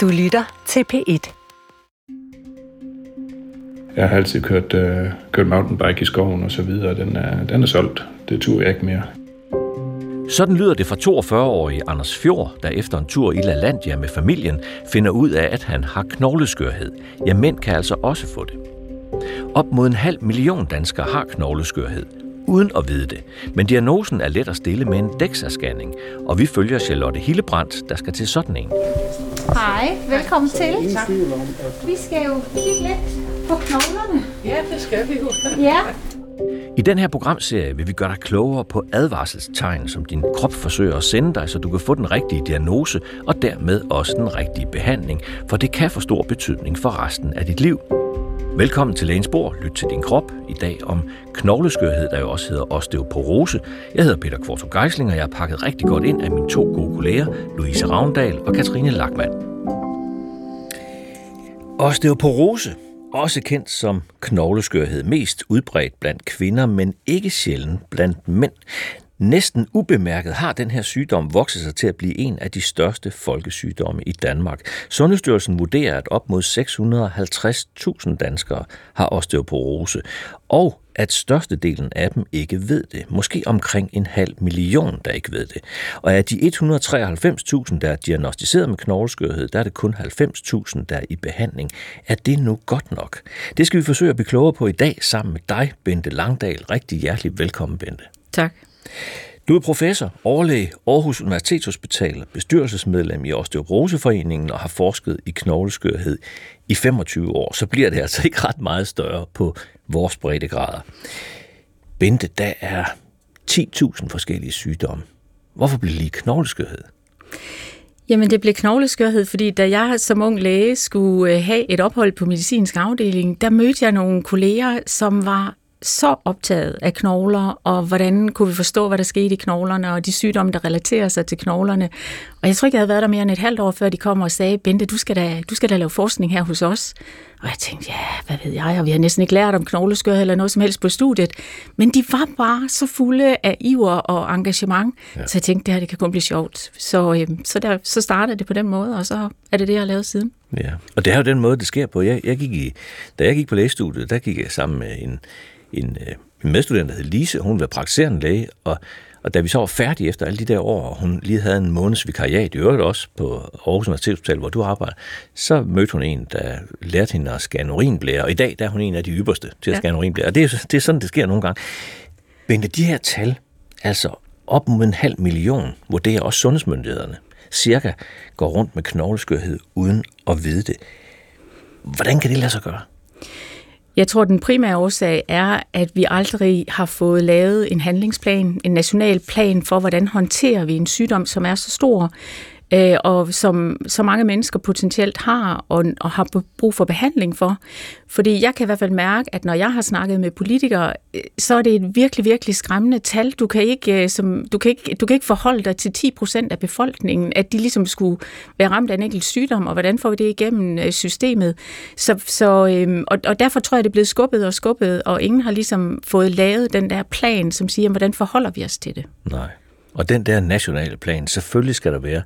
Du lytter til P1. Jeg har altid kørt, øh, kørt mountainbike i skoven og så videre. Den er, den er solgt. Det tur jeg ikke mere. Sådan lyder det fra 42-årige Anders Fjord, der efter en tur i LaLandia med familien finder ud af, at han har knogleskørhed. Ja, mænd kan altså også få det. Op mod en halv million danskere har knogleskørhed, uden at vide det. Men diagnosen er let at stille med en DEXA-scanning, og vi følger Charlotte Hillebrandt, der skal til sådan en. Hej, velkommen til. Tak. Vi skal jo kigge lidt på knoglerne. Ja, det skal vi jo. Ja, I den her programserie vil vi gøre dig klogere på advarselstegn, som din krop forsøger at sende dig, så du kan få den rigtige diagnose og dermed også den rigtige behandling, for det kan få stor betydning for resten af dit liv. Velkommen til Lægens Bord. Lyt til din krop. I dag om knogleskørhed, der jo også hedder osteoporose. Jeg hedder Peter Kvartrup Geisling, og jeg er pakket rigtig godt ind af mine to gode kolleger, Louise Ravndal og Katrine Lackmann. Osteoporose, også kendt som knogleskørhed, mest udbredt blandt kvinder, men ikke sjældent blandt mænd. Næsten ubemærket har den her sygdom vokset sig til at blive en af de største folkesygdomme i Danmark. Sundhedsstyrelsen vurderer, at op mod 650.000 danskere har osteoporose, og at størstedelen af dem ikke ved det. Måske omkring en halv million, der ikke ved det. Og af de 193.000, der er diagnostiseret med knogleskørhed, der er det kun 90.000, der er i behandling. Er det nu godt nok? Det skal vi forsøge at blive klogere på i dag sammen med dig, Bente Langdal. Rigtig hjertelig velkommen, Bente. Tak. Du er professor, overlæge, Aarhus Universitetshospital, bestyrelsesmedlem i Osteoporoseforeningen og har forsket i knogleskørhed i 25 år. Så bliver det altså ikke ret meget større på vores breddegrader. Bente, der er 10.000 forskellige sygdomme. Hvorfor blev det lige knogleskørhed? Jamen, det blev knogleskørhed, fordi da jeg som ung læge skulle øh, have et ophold på medicinsk afdeling, der mødte jeg nogle kolleger, som var så optaget af knogler, og hvordan kunne vi forstå, hvad der skete i knoglerne, og de sygdomme, der relaterer sig til knoglerne. Og jeg tror ikke, jeg havde været der mere end et halvt år, før de kom og sagde, Bente, du skal da, du skal da lave forskning her hos os. Og jeg tænkte, ja, hvad ved jeg, og vi har næsten ikke lært om knogleskørhed eller noget som helst på studiet. Men de var bare så fulde af iver og engagement, ja. så jeg tænkte, det her det kan kun blive sjovt. Så, øhm, så, der, så startede det på den måde, og så er det det, jeg har lavet siden. Ja, og det er jo den måde, det sker på. Jeg, jeg gik i, da jeg gik på lægestudiet, der gik jeg sammen med en, en, øh, en medstudent, der hed Lise. Hun var praktiserende læge, og, og da vi så var færdige efter alle de der år, og hun lige havde en måneds vikariat, i øvrigt også på Aarhus Universitetshospital, hvor du arbejder, så mødte hun en, der lærte hende at skære urinblære, og i dag der er hun en af de ypperste til at Ja. skære urinblære. Og det er, det er sådan, det sker nogle gange. Men de her tal, altså op mod en halv million, vurderer også sundhedsmyndighederne, cirka går rundt med knogleskørhed uden at vide det. Hvordan kan det lade sig gøre? Jeg tror, den primære årsag er, at vi aldrig har fået lavet en handlingsplan, en national plan for, hvordan håndterer vi en sygdom, som er så stor, øh, og som så mange mennesker potentielt har og, og har brug for behandling for. Fordi jeg kan i hvert fald mærke, at når jeg har snakket med politikere, øh, så er det et virkelig, virkelig skræmmende tal. Du kan ikke, øh, som, du kan ikke, du kan ikke forholde dig til 10 procent af befolkningen, at de ligesom skulle være ramt af en enkelt sygdom, og hvordan får vi det igennem øh, systemet. Så, så, øh, og, og derfor tror jeg, det er blevet skubbet og skubbet, og ingen har ligesom fået lavet den der plan, som siger, hvordan forholder vi os til det. Nej. Og den der nationale plan, selvfølgelig skal der være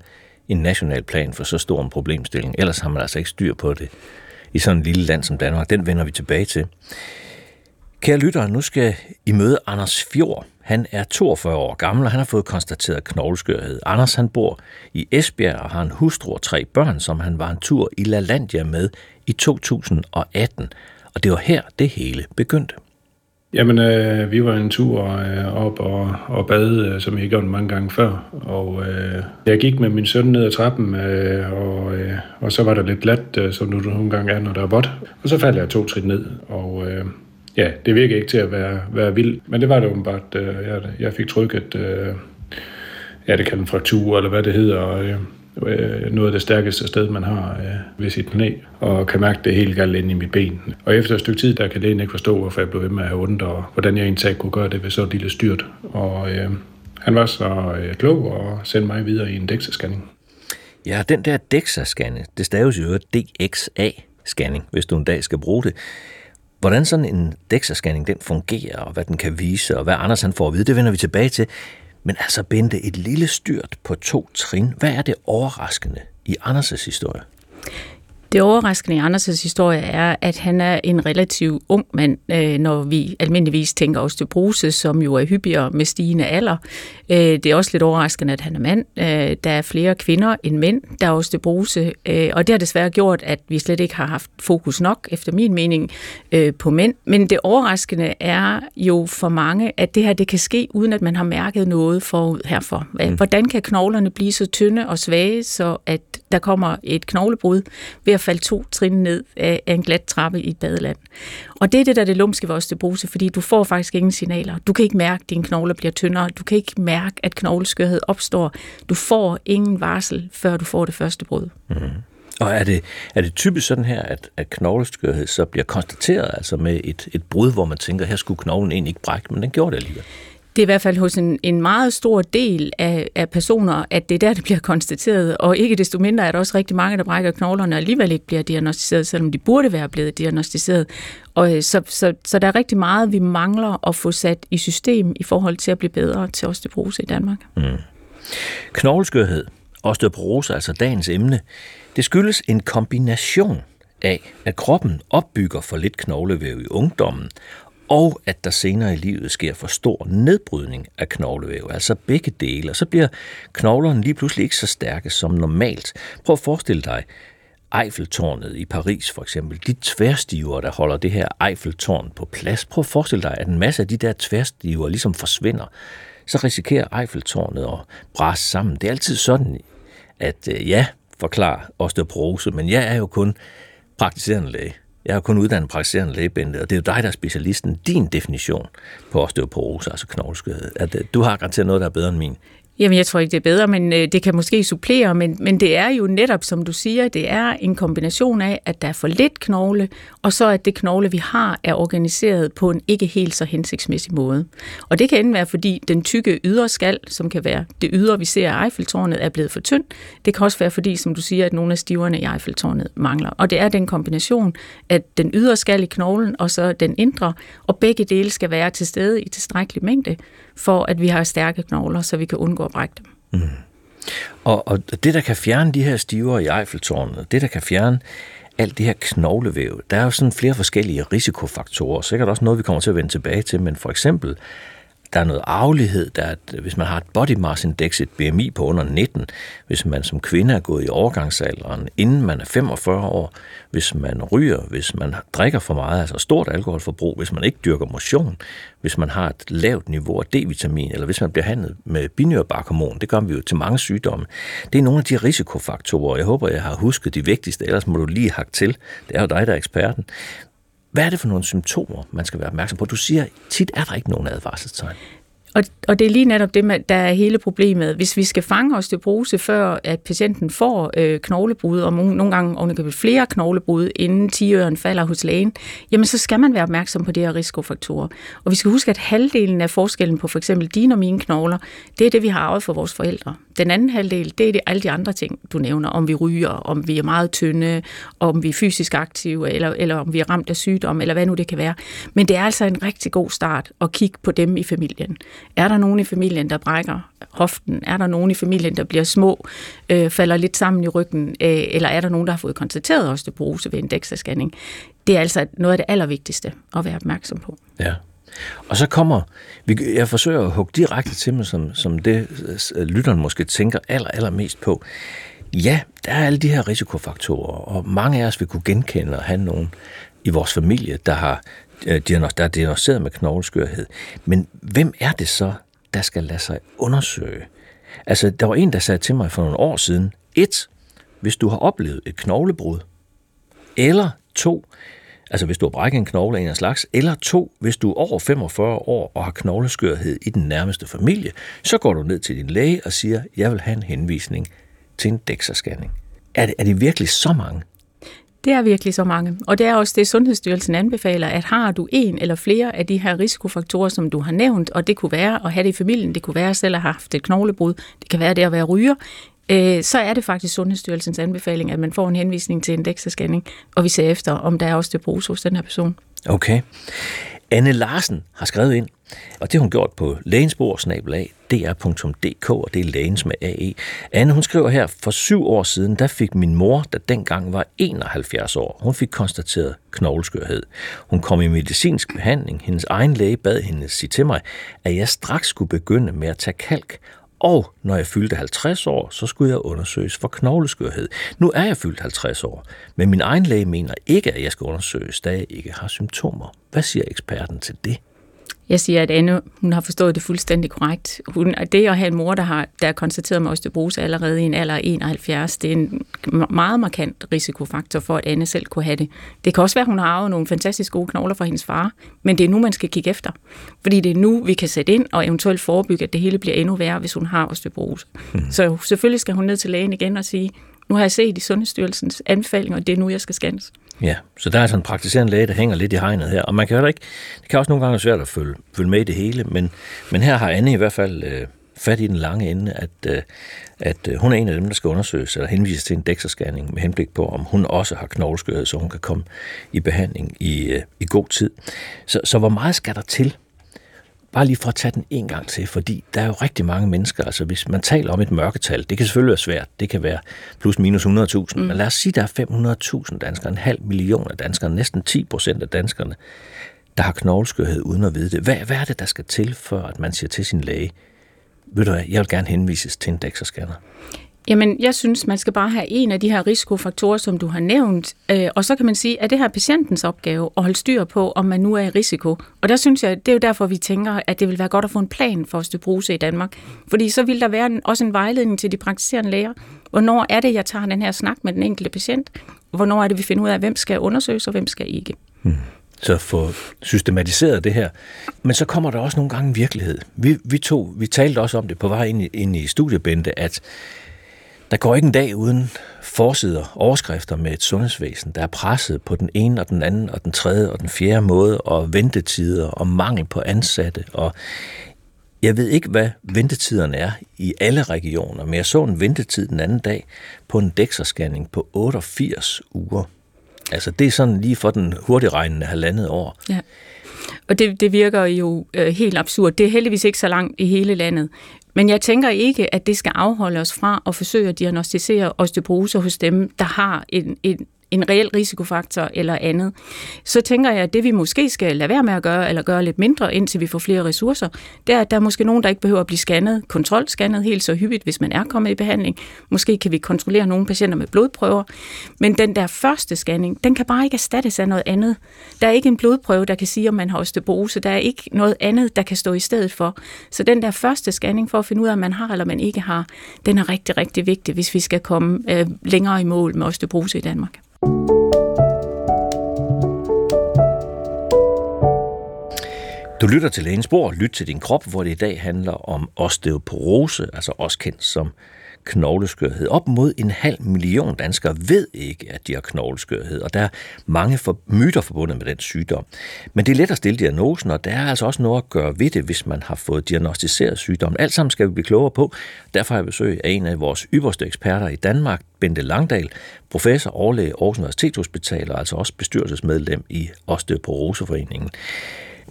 en national plan for så stor en problemstilling. Ellers har man altså ikke styr på det i sådan et lille land som Danmark. Den vender vi tilbage til. Kære lyttere, nu skal I møde Anders Fjord. Han er 42 år gammel, og han har fået konstateret knogleskørhed. Anders han bor i Esbjerg og har en hustru og tre børn, som han var en tur i LaLandia med i 2018. Og det var her, det hele begyndte. Jamen, øh, vi var en tur øh, op og, og bade, øh, som jeg gjorde mange gange før. Og øh, jeg gik med min søn ned ad trappen, øh, og, øh, og så var der lidt glat, øh, som nu nogle gange er, når der er vådt. Og så faldt jeg to trin ned, og øh, ja, det virkede ikke til at være, være vildt. Men det var det åbenbart. Øh, jeg, jeg fik trykket, øh, ja, det kan en fraktur, eller hvad det hedder, og, øh, øh, noget af det stærkeste sted, man har øh, ved sit knæ, og kan mærke det helt galt inde i mit ben. Og efter et stykke tid, der kan lægen ikke forstå, hvorfor jeg blev ved med at have ondt, og hvordan jeg egentlig kunne gøre det ved så lille styrt. Og øh, han var så øh, klog og sendte mig videre i en DEXA-scanning. Ja, den der DEXA-scanning, det staves jo DXA-scanning, hvis du en dag skal bruge det. Hvordan sådan en DEXA-scanning den fungerer, og hvad den kan vise, og hvad Anders han får at vide, det vender vi tilbage til. Men altså, Bente, et lille styrt på to trin. Hvad er det overraskende i Anders' historie? Det overraskende i Anders' historie er, at han er en relativt ung mand, øh, når vi almindeligvis tænker osteoporose, som jo er hyppigere med stigende alder. Øh, det er også lidt overraskende, at han er mand. Øh, der er flere kvinder end mænd, der er osteoporose, og det har desværre gjort, at vi slet ikke har haft fokus nok, efter min mening, på mænd. Men det overraskende er jo for mange, at det her det kan ske, uden at man har mærket noget forud herfor. Mm. Hvordan kan knoglerne blive så tynde og svage, så at der kommer et knoglebrud ved at falde to trin ned af, en glat trappe i et badeland. Og det er det, der er det lumske ved osteoporose, fordi du får faktisk ingen signaler. Du kan ikke mærke, at dine knogler bliver tyndere. Du kan ikke mærke, at knogleskørhed opstår. Du får ingen varsel, før du får det første brud. Mm. Og er det, er det typisk sådan her, at, at knogleskørhed så bliver konstateret altså med et, et brud, hvor man tænker, her skulle knoglen egentlig ikke brække, men den gjorde det alligevel? Det er i hvert fald hos en, en meget stor del af, af personer, at det er der, det bliver konstateret. Og ikke desto mindre er der også rigtig mange, der brækker knoglerne og alligevel ikke bliver diagnostiseret, selvom de burde være blevet diagnostiseret. Og øh, så, så, så der er rigtig meget, vi mangler at få sat i system i forhold til at blive bedre til osteoporose i Danmark. Mm. Knogleskørhed, osteoporose, altså dagens emne, det skyldes en kombination af, at kroppen opbygger for lidt knoglevæv i ungdommen, og at der senere i livet sker for stor nedbrydning af knoglevæv, altså begge dele, og så bliver knoglerne lige pludselig ikke så stærke som normalt. Prøv at forestille dig, Eiffeltårnet i Paris for eksempel, de tværstiver, der holder det her Eiffeltårn på plads. Prøv at forestille dig, at en masse af de der tværstiver ligesom forsvinder. Så risikerer Eiffeltårnet at brase sammen. Det er altid sådan, at øh, ja, forklar osteoporose, men jeg er jo kun praktiserende læge. Jeg har kun uddannet praktiserende lægebænde, og det er jo dig, der er specialisten. Din definition på osteoporose, altså knogleskørhed, at du har garanteret noget, der er bedre end min. Jamen, jeg tror ikke, det er bedre, men øh, det kan måske supplere, men, men det er jo netop, som du siger, det er en kombination af, at der er for lidt knogle, og så at det knogle, vi har, er organiseret på en ikke helt så hensigtsmæssig måde. Og det kan enten være, fordi den tykke ydre skal, som kan være det ydre, vi ser af Eiffeltårnet, er blevet for tynd. Det kan også være, fordi, som du siger, at nogle af stiverne i Eiffeltårnet mangler. Og det er den kombination, at den ydre skal i knoglen, og så den indre, og begge dele skal være til stede i tilstrækkelig mængde, for at vi har stærke knogler, så vi kan undgå at brække dem. Mm. Og, og det, der kan fjerne de her stiver i Eiffeltårnet, det, der kan fjerne alt det her knoglevæv, der er jo sådan flere forskellige risikofaktorer, sikkert også noget, vi kommer til at vende tilbage til, men for eksempel der er noget arvelighed, der er, at hvis man har et body mass index, et BMI på under 19, hvis man som kvinde er gået i overgangsalderen, inden man er 45 år, hvis man ryger, hvis man drikker for meget, altså stort alkoholforbrug, hvis man ikke dyrker motion, hvis man har et lavt niveau af D-vitamin, eller hvis man bliver handlet med binyrbarkhormon, det gør vi jo til mange sygdomme. Det er nogle af de risikofaktorer, jeg håber, jeg har husket de vigtigste, ellers må du lige hakke til. Det er jo dig, der er eksperten. Hvad er det for nogle symptomer, man skal være opmærksom på? Du siger, tit er der ikke nogen advarselstegn. Og, og det er lige netop det, der er hele problemet. Hvis vi skal fange osteoporose, før at patienten får øh, knoglebrud, og nogle gange ovenikøbet flere knoglebrud, inden 10 falder hos lægen, jamen så skal man være opmærksom på de her risikofaktorer. Og vi skal huske, at halvdelen af forskellen på for eksempel dine og mine knogler, det er det, vi har arvet for vores forældre. Den anden halvdel, det er det, alle de andre ting, du nævner, om vi ryger, om vi er meget tynde, om vi er fysisk aktive, eller, eller om vi er ramt af sygdom, eller hvad nu det kan være. Men det er altså en rigtig god start at kigge på dem i familien. Er der nogen i familien, der brækker hoften? Er der nogen i familien, der bliver små, øh, falder lidt sammen i ryggen? Øh, eller er der nogen, der har fået konstateret osteoporose ved en DEXA-scanning? Det er altså noget af det allervigtigste at være opmærksom på. Ja. Og så kommer, jeg forsøger at hugge direkte til mig, som, som det øh, lytteren måske tænker aller, allermest på. Ja, der er alle de her risikofaktorer, og mange af os vil kunne genkende og have nogen i vores familie, der har øh, der er diagnosticeret med knogleskørhed. Men hvem er det så, der skal lade sig undersøge? Altså, der var en, der sagde til mig for nogle år siden, et, hvis du har oplevet et knoglebrud, eller to, altså hvis du har brækket en knogle af en af slags, eller to, hvis du er over 45 år og har knogleskørhed i den nærmeste familie, så går du ned til din læge og siger, jeg vil have en henvisning til en DEXA-scanning. Er det, er det virkelig så mange? Det er virkelig så mange. Og det er også det, Sundhedsstyrelsen anbefaler, at har du en eller flere af de her risikofaktorer, som du har nævnt, og det kunne være at have det i familien, det kunne være at selv at have haft et knoglebrud, det kan være det at være ryger, øh, så er det faktisk Sundhedsstyrelsens anbefaling, at man får en henvisning til en DEXA-scanning, og vi ser efter, om der er osteoporose hos den her person. Okay. Anne Larsen har skrevet ind, og det har hun gjort på lægensbordsnabelag.dr.dk, og det er lægens med AE. Anne, hun skriver her, for syv år siden, der fik min mor, der dengang var 71 år, hun fik konstateret knogleskørhed. Hun kom i medicinsk behandling. Hendes egen læge bad hende sige til mig, at jeg straks skulle begynde med at tage kalk, og når jeg fyldte 50 år, så skulle jeg undersøges for knogleskørhed. Nu er jeg fyldt 50 år, men min egen læge mener ikke, at jeg skal undersøges, da jeg ikke har symptomer. Hvad siger eksperten til det? Jeg siger, at Anne hun har forstået det fuldstændig korrekt. Hun, det at have en mor, der, har, der er konstateret med osteoporose allerede i en alder af 71, det er en meget markant risikofaktor for, at Anne selv kunne have det. Det kan også være, at hun har arvet nogle fantastisk gode knogler fra hendes far, men det er nu, man skal kigge efter. Fordi det er nu, vi kan sætte ind og eventuelt forebygge, at det hele bliver endnu værre, hvis hun har osteoporose. Mm. Så selvfølgelig skal hun ned til lægen igen og sige, nu har jeg set i Sundhedsstyrelsens anbefalinger, og det er nu, jeg skal scannes. Ja, så der er altså en praktiserende læge, der hænger lidt i hegnet her, og man kan jo ikke, det kan også nogle gange være svært at følge, følge med i det hele, men, men her har Anne i hvert fald øh, fat i den lange ende, at, øh, at øh, hun er en af dem, der skal undersøges eller henvises til en DEXA-scanning med henblik på, om hun også har knogleskørhed, så hun kan komme i behandling i, øh, i god tid. Så, så hvor meget skal der til, Bare lige for at tage den en gang til, fordi der er jo rigtig mange mennesker, altså hvis man taler om et mørketal, det kan selvfølgelig være svært, det kan være plus minus 100.000, mm. men lad os sige, der er 500.000 danskere, en halv million af danskere, næsten 10 procent af danskerne, der har knogleskørhed uden at vide det. Hvad, hvad er det, der skal til, for at man siger til sin læge, ved du hvad, jeg vil gerne henvises til en DEXA-scanner? Jamen, jeg synes, man skal bare have en af de her risikofaktorer, som du har nævnt, øh, og så kan man sige, at det her patientens opgave at holde styr på, om man nu er i risiko. Og der synes jeg, det er jo derfor, vi tænker, at det vil være godt at få en plan for osteoporose i Danmark. Fordi så vil der være en, også en vejledning til de praktiserende læger. Hvornår er det, jeg tager den her snak med den enkelte patient? Hvornår er det, vi finder ud af, hvem skal undersøges, og hvem skal ikke? Hmm så få systematiseret det her. Men så kommer der også nogle gange virkelighed. Vi, vi, to, vi talte også om det på vej ind i, ind i studiebente, at der går ikke en dag uden forsider, overskrifter med et sundhedsvæsen, der er presset på den ene og den anden og den tredje og den fjerde måde, og ventetider og mangel på ansatte. Og jeg ved ikke, hvad ventetiderne er i alle regioner, men jeg så en ventetid den anden dag på en dexerscanning på 88 uger. Altså det er sådan lige for den hurtigregnende halvandet år. Ja. Og det, det virker jo øh, helt absurd. Det er heldigvis ikke så langt i hele landet. Men jeg tænker ikke, at det skal afholde os fra at forsøge at diagnostisere osteoporose hos dem, der har en, en, en reel risikofaktor eller andet, så tænker jeg, at det vi måske skal lade være med at gøre, eller gøre lidt mindre, indtil vi får flere ressourcer, det er, at der er måske nogen, der ikke behøver at blive scannet, kontrolscannet helt så hyppigt, hvis man er kommet i behandling. Måske kan vi kontrollere nogle patienter med blodprøver, men den der første scanning, den kan bare ikke erstattes af noget andet. Der er ikke en blodprøve, der kan sige, om man har osteoporose. Der er ikke noget andet, der kan stå i stedet for. Så den der første scanning for at finde ud af, om man har eller man ikke har, den er rigtig, rigtig vigtig, hvis vi skal komme øh, længere i mål med osteoporose i Danmark. Du lytter til Lægens Bord, lyt til din krop, hvor det i dag handler om osteoporose, altså også kendt som knogleskørhed. Op mod en halv million danskere ved ikke, at de har knogleskørhed, og der er mange for, myter forbundet med den sygdom. Men det er let at stille diagnosen, og der er altså også noget at gøre ved det, hvis man har fået diagnostiseret sygdommen. Alt sammen skal vi blive klogere på. Derfor har jeg besøg af en af vores ypperste eksperter i Danmark, Bente Langdal, professor overlæge Aarhus Universitetshospital og altså også bestyrelsesmedlem i Osteoporoseforeningen.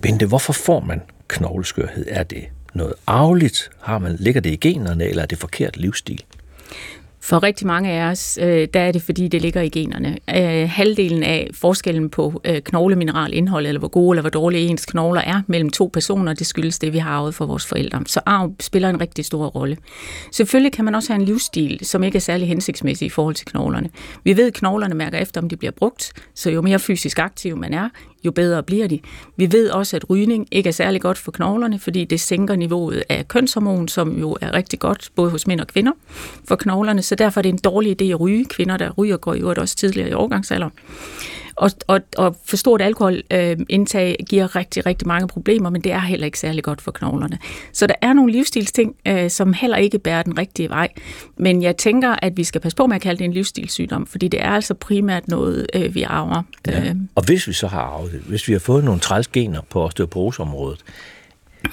Bente, hvorfor får man knogleskørhed? Er det noget arveligt? Har man, ligger det i generne, eller er det forkert livsstil? For rigtig mange af os, øh, der er det, fordi det ligger i generne. Øh, halvdelen af forskellen på øh, knoglemineralindhold, eller hvor gode eller hvor dårlige ens knogler er mellem to personer, det skyldes det, vi har arvet fra vores forældre. Så arv spiller en rigtig stor rolle. Selvfølgelig kan man også have en livsstil, som ikke er særlig hensigtsmæssig i forhold til knoglerne. Vi ved, at knoglerne mærker efter, om de bliver brugt, så jo mere fysisk aktiv man er, jo bedre bliver de. Vi ved også, at rygning ikke er særlig godt for knoglerne, fordi det sænker niveauet af kønshormon, som jo er rigtig godt både hos mænd og kvinder for knoglerne, så derfor er det en dårlig idé at ryge. Kvinder, der ryger, går jo også tidligere i overgangsalderen. Og, og, og for stort alkoholindtag øh, giver rigtig, rigtig mange problemer, men det er heller ikke særlig godt for knoglerne. Så der er nogle livsstilsting, øh, som heller ikke bærer den rigtige vej. Men jeg tænker, at vi skal passe på med at kalde det en livsstilssygdom, fordi det er altså primært noget, øh, vi arver. Ja. Øh. Og hvis vi så har arvet det, hvis vi har fået nogle trælsgener på osteoporoseområdet,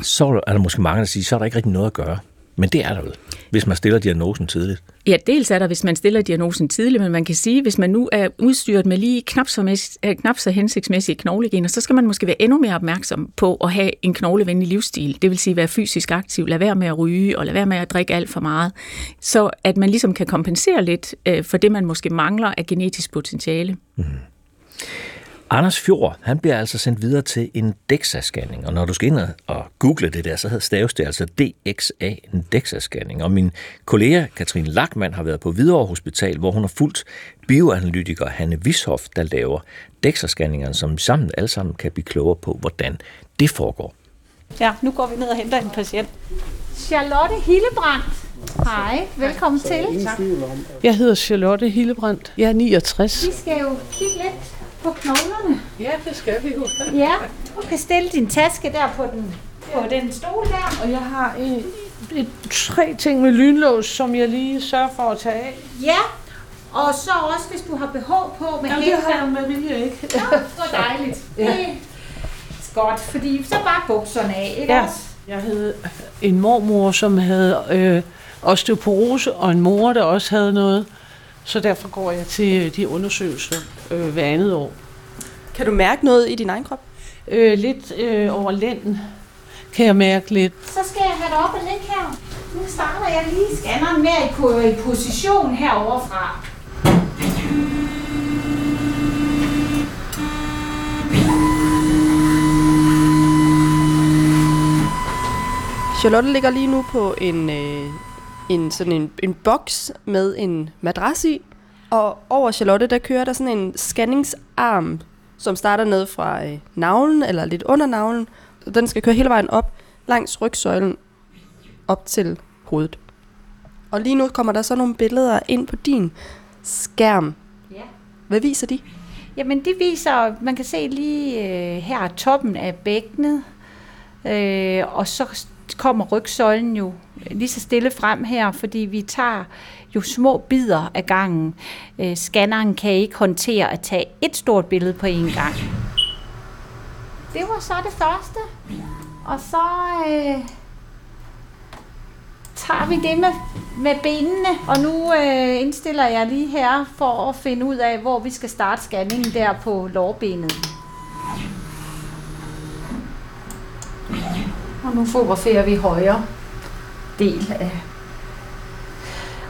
så er der måske mange, der siger, så er der ikke rigtig noget at gøre. Men det er der vel, hvis man stiller diagnosen tidligt. Ja, dels er der, hvis man stiller diagnosen tidligt, men man kan sige, hvis man nu er udstyret med lige knap så, øh, knap så hensigtsmæssige knoglegener, så skal man måske være endnu mere opmærksom på at have en knoglevenlig livsstil. Det vil sige være fysisk aktiv, lade være med at ryge og lade være med at drikke alt for meget. Så at man ligesom kan kompensere lidt øh, for det, man måske mangler af genetisk potentiale. Mm. Anders Fjord, han bliver altså sendt videre til en DEXA-scanning, og når du skal ind og google det der, så staves det altså DXA, en DEXA-scanning. Og min kollega Katrine Lackmann har været på Hvidovre Hospital, hvor hun har fulgt bioanalytiker Hanne Vishoff, der laver DEXA-scanningerne, som sammen alle sammen kan blive klogere på, hvordan det foregår. Ja, nu går vi ned og henter en patient. Charlotte Hillebrandt. Hej, velkommen til. Jeg hedder Charlotte Hillebrandt. Jeg er 69. Vi skal jo kigge lidt på knoglerne. Ja, det skal vi jo. Ja, du kan stille din taske der på den, på den stol der. Og jeg har en, et, tre ting med lynlås, som jeg lige sørger for at tage af. Ja, og så også, hvis du har behov på med Jamen, det har jeg med vilje ikke. Ja, så dejligt. Ja. Det er godt, fordi så bare bukserne af, ikke ja. også? Jeg havde en mormor, som havde øh, osteoporose, og en mor, der også havde noget. Så derfor går jeg til de undersøgelser øh, hver andet år. Kan du mærke noget i din egen krop? Øh, lidt øh, over lænden kan jeg mærke lidt. Så skal jeg have det op og ligge her. Nu starter jeg lige scanneren med i position heroverfra. Charlotte ligger lige nu på en, øh, en, sådan en, en boks med en madras i, og over Charlotte, der kører der sådan en scanningsarm, som starter ned fra øh, navlen, eller lidt under navlen. Den skal køre hele vejen op, langs rygsøjlen, op til hovedet. Og lige nu kommer der så nogle billeder ind på din skærm. Ja. Hvad viser de? Jamen, det viser, man kan se lige øh, her toppen af bækkenet, øh, og så kommer rygsøjlen jo lige så stille frem her, fordi vi tager jo små bidder af gangen. Øh, scanneren kan ikke håndtere at tage et stort billede på én gang. Det var så det første. Og så øh, tager vi det med, med benene, og nu øh, indstiller jeg lige her for at finde ud af, hvor vi skal starte scanningen der på lårbenet. Og nu fotograferer vi højre del af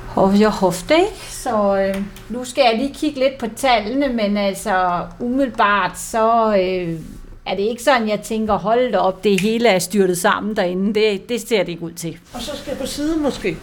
højre hofte, ikke? Så øh, nu skal jeg lige kigge lidt på tallene, men altså umiddelbart så øh, er det ikke sådan, jeg tænker, hold da op, det hele er styrtet sammen derinde. Det, det ser det ikke ud til. Og så skal jeg på siden måske?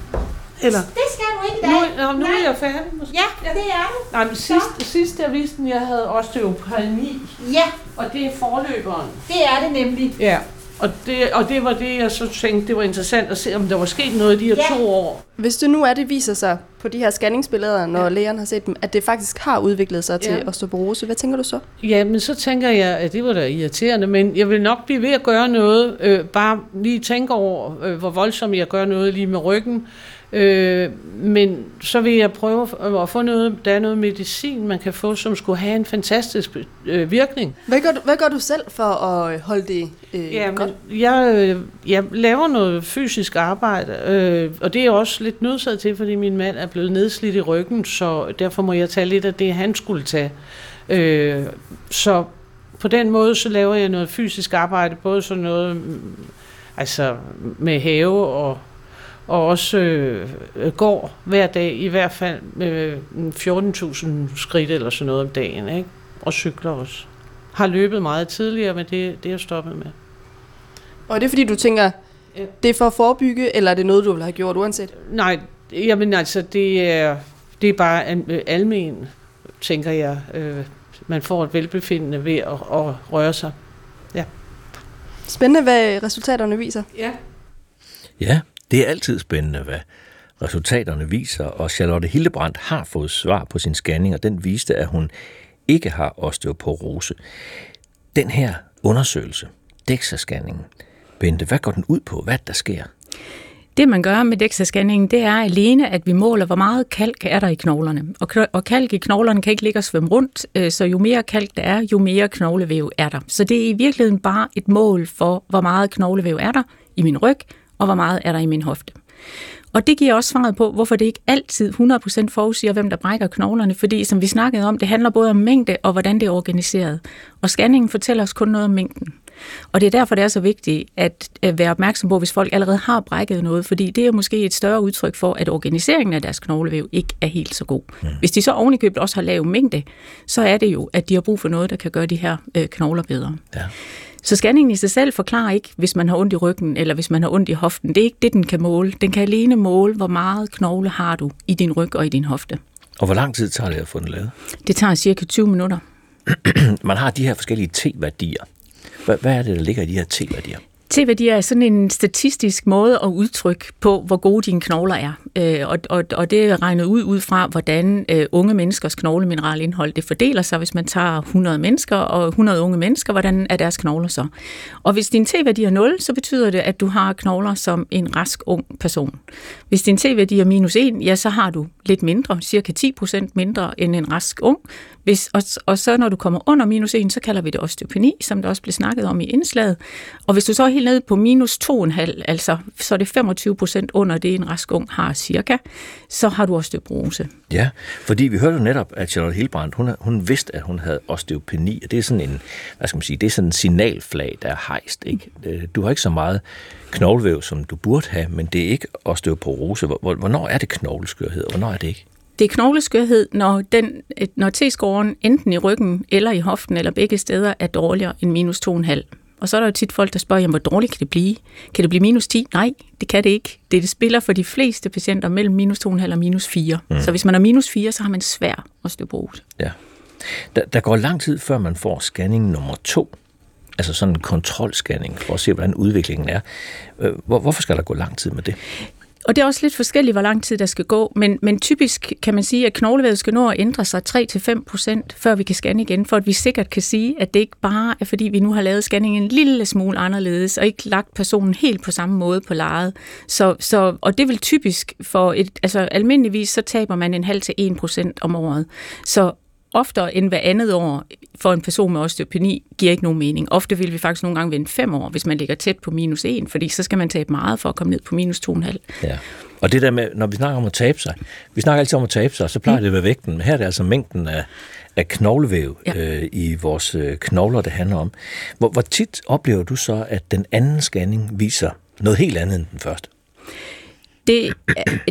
Eller? Det skal du ikke i dag. Nu, nu er jeg færdig måske. Ja, det er du. Nej, men sidst, sidst jeg vidste, at jeg havde osteopeni. Ja. Og det er forløberen. Det er det nemlig. Ja. Og det, og det var det, jeg så tænkte, det var interessant at se, om der var sket noget i de her ja. to år. Hvis det nu er, det viser sig på de her scanningsbilleder, når ja. lægerne har set dem, at det faktisk har udviklet sig til ja. osteoporose, hvad tænker du så? Ja, men så tænker jeg, at det var da irriterende, men jeg vil nok blive ved at gøre noget, øh, bare lige tænke over, øh, hvor voldsomt jeg gør noget lige med ryggen, Øh, men så vil jeg prøve at få noget, der er noget medicin, man kan få, som skulle have en fantastisk øh, virkning. Hvad gør, du, hvad gør du selv for at holde det øh, ja, godt? Jeg, øh, jeg laver noget fysisk arbejde, øh, og det er jeg også lidt nødsaget til, fordi min mand er blevet nedslidt i ryggen, så derfor må jeg tage lidt af det, han skulle tage. Øh, så på den måde, så laver jeg noget fysisk arbejde, både sådan noget mm, altså med have og og også øh, går hver dag i hvert fald øh, 14.000 skridt eller sådan noget om dagen, ikke? og cykler også. Har løbet meget tidligere, men det, det er jeg stoppet med. Og er det fordi, du tænker, det er for at forebygge, eller er det noget, du vil have gjort uanset? Nej, jamen altså, det er, det er bare almen, tænker jeg. Øh, man får et velbefindende ved at, at røre sig. Ja. Spændende, hvad resultaterne viser. Ja. Ja, det er altid spændende, hvad resultaterne viser, og Charlotte Hildebrandt har fået svar på sin scanning, og den viste, at hun ikke har osteoporose. Den her undersøgelse, DEXA-scanningen, Bente, hvad går den ud på? Hvad der sker? Det, man gør med DEXA-scanningen, det er alene, at vi måler, hvor meget kalk er der i knoglerne. Og, og kalk i knoglerne kan ikke ligge og svømme rundt, øh, så jo mere kalk der er, jo mere knoglevæv er der. Så det er i virkeligheden bare et mål for, hvor meget knoglevæv er der i min ryg, og hvor meget er der i min hofte. Og det giver også svaret på, hvorfor det ikke altid 100% forudsiger, hvem der brækker knoglerne, fordi som vi snakkede om, det handler både om mængde og hvordan det er organiseret. Og scanningen fortæller os kun noget om mængden. Og det er derfor, det er så vigtigt at være opmærksom på, hvis folk allerede har brækket noget, fordi det er måske et større udtryk for, at organiseringen af deres knoglevæv ikke er helt så god. Mm. Hvis de så ovenikøbet også har lav mængde, så er det jo, at de har brug for noget, der kan gøre de her øh, knogler bedre. Ja. Så scanningen i sig selv forklarer ikke, hvis man har ondt i ryggen, eller hvis man har ondt i hoften. Det er ikke det, den kan måle. Den kan alene måle, hvor meget knogle har du i din ryg og i din hofte. Og hvor lang tid tager det at få den lavet? Det tager cirka 20 minutter. man har de her forskellige T-værdier. Hvad, er det, der ligger i de her T-værdier? T-værdier er sådan en statistisk måde at udtrykke på, hvor gode dine knogler er. Øh, og, og, og det er regnet ud ud fra, hvordan øh, unge menneskers knoglemineralindhold det fordeler sig, hvis man tager 100 mennesker og 100 unge mennesker, hvordan er deres knogler så? Og hvis din T-værdi er 0, så betyder det, at du har knogler som en rask ung person. Hvis din T-værdi er minus 1, ja, så har du lidt mindre, cirka 10% mindre end en rask ung. Hvis, og, og så når du kommer under minus 1, så kalder vi det osteopeni, som der også blev snakket om i indslaget. Og hvis du så helt nede på minus 2,5, altså så er det 25 procent under det, en rask ung har cirka, så har du osteoporose. Ja, fordi vi hørte netop, at Charlotte Hilbrand, hun, hun vidste, at hun havde osteopeni, og det er sådan en, hvad skal man sige, det er sådan en signalflag, der er hejst. Ikke? Øh, du har ikke så meget knoglevæv, som du burde have, men det er ikke osteoporose. Hvornår er det knogleskørhed, og hvornår er det ikke? Det er knogleskørhed, når, den, når T-scoren enten i ryggen eller i hoften eller begge steder er dårligere end minus 2,5. Og så er der jo tit folk, der spørger, jamen, hvor dårligt kan det blive? Kan det blive minus 10? Nej, det kan det ikke. Det, det spiller for de fleste patienter mellem minus 2,5 og minus 4. Mm. Så hvis man er minus 4, så har man svær osteoporose. Ja. Der, der går lang tid, før man får scanning nummer 2. Altså sådan en kontrolscanning, for at se, hvordan udviklingen er. Øh, hvor, hvorfor skal der gå lang tid med det? Og det er også lidt forskelligt, hvor lang tid der skal gå, men, men typisk kan man sige, at knoglevævet skal nå at ændre sig 3-5 procent, før vi kan scanne igen, for at vi sikkert kan sige, at det ikke bare er, fordi vi nu har lavet scanningen en lille smule anderledes, og ikke lagt personen helt på samme måde på lejet. Så, så, og det vil typisk for et, altså almindeligvis, så taber man en halv til 1 procent om året. Så oftere end hver andet år for en person med osteopeni giver ikke nogen mening. Ofte vil vi faktisk nogle gange vente fem år, hvis man ligger tæt på minus 1, fordi så skal man tabe meget for at komme ned på minus 2,5. Ja. Og det der med, når vi snakker om at tabe sig, vi snakker altid om at tabe sig, så plejer mm. det at være vægten, men her er det altså mængden af, af knoglevæv ja. øh, i vores øh, knogler, det handler om. Hvor, hvor tit oplever du så, at den anden scanning viser noget helt andet end den første? Det,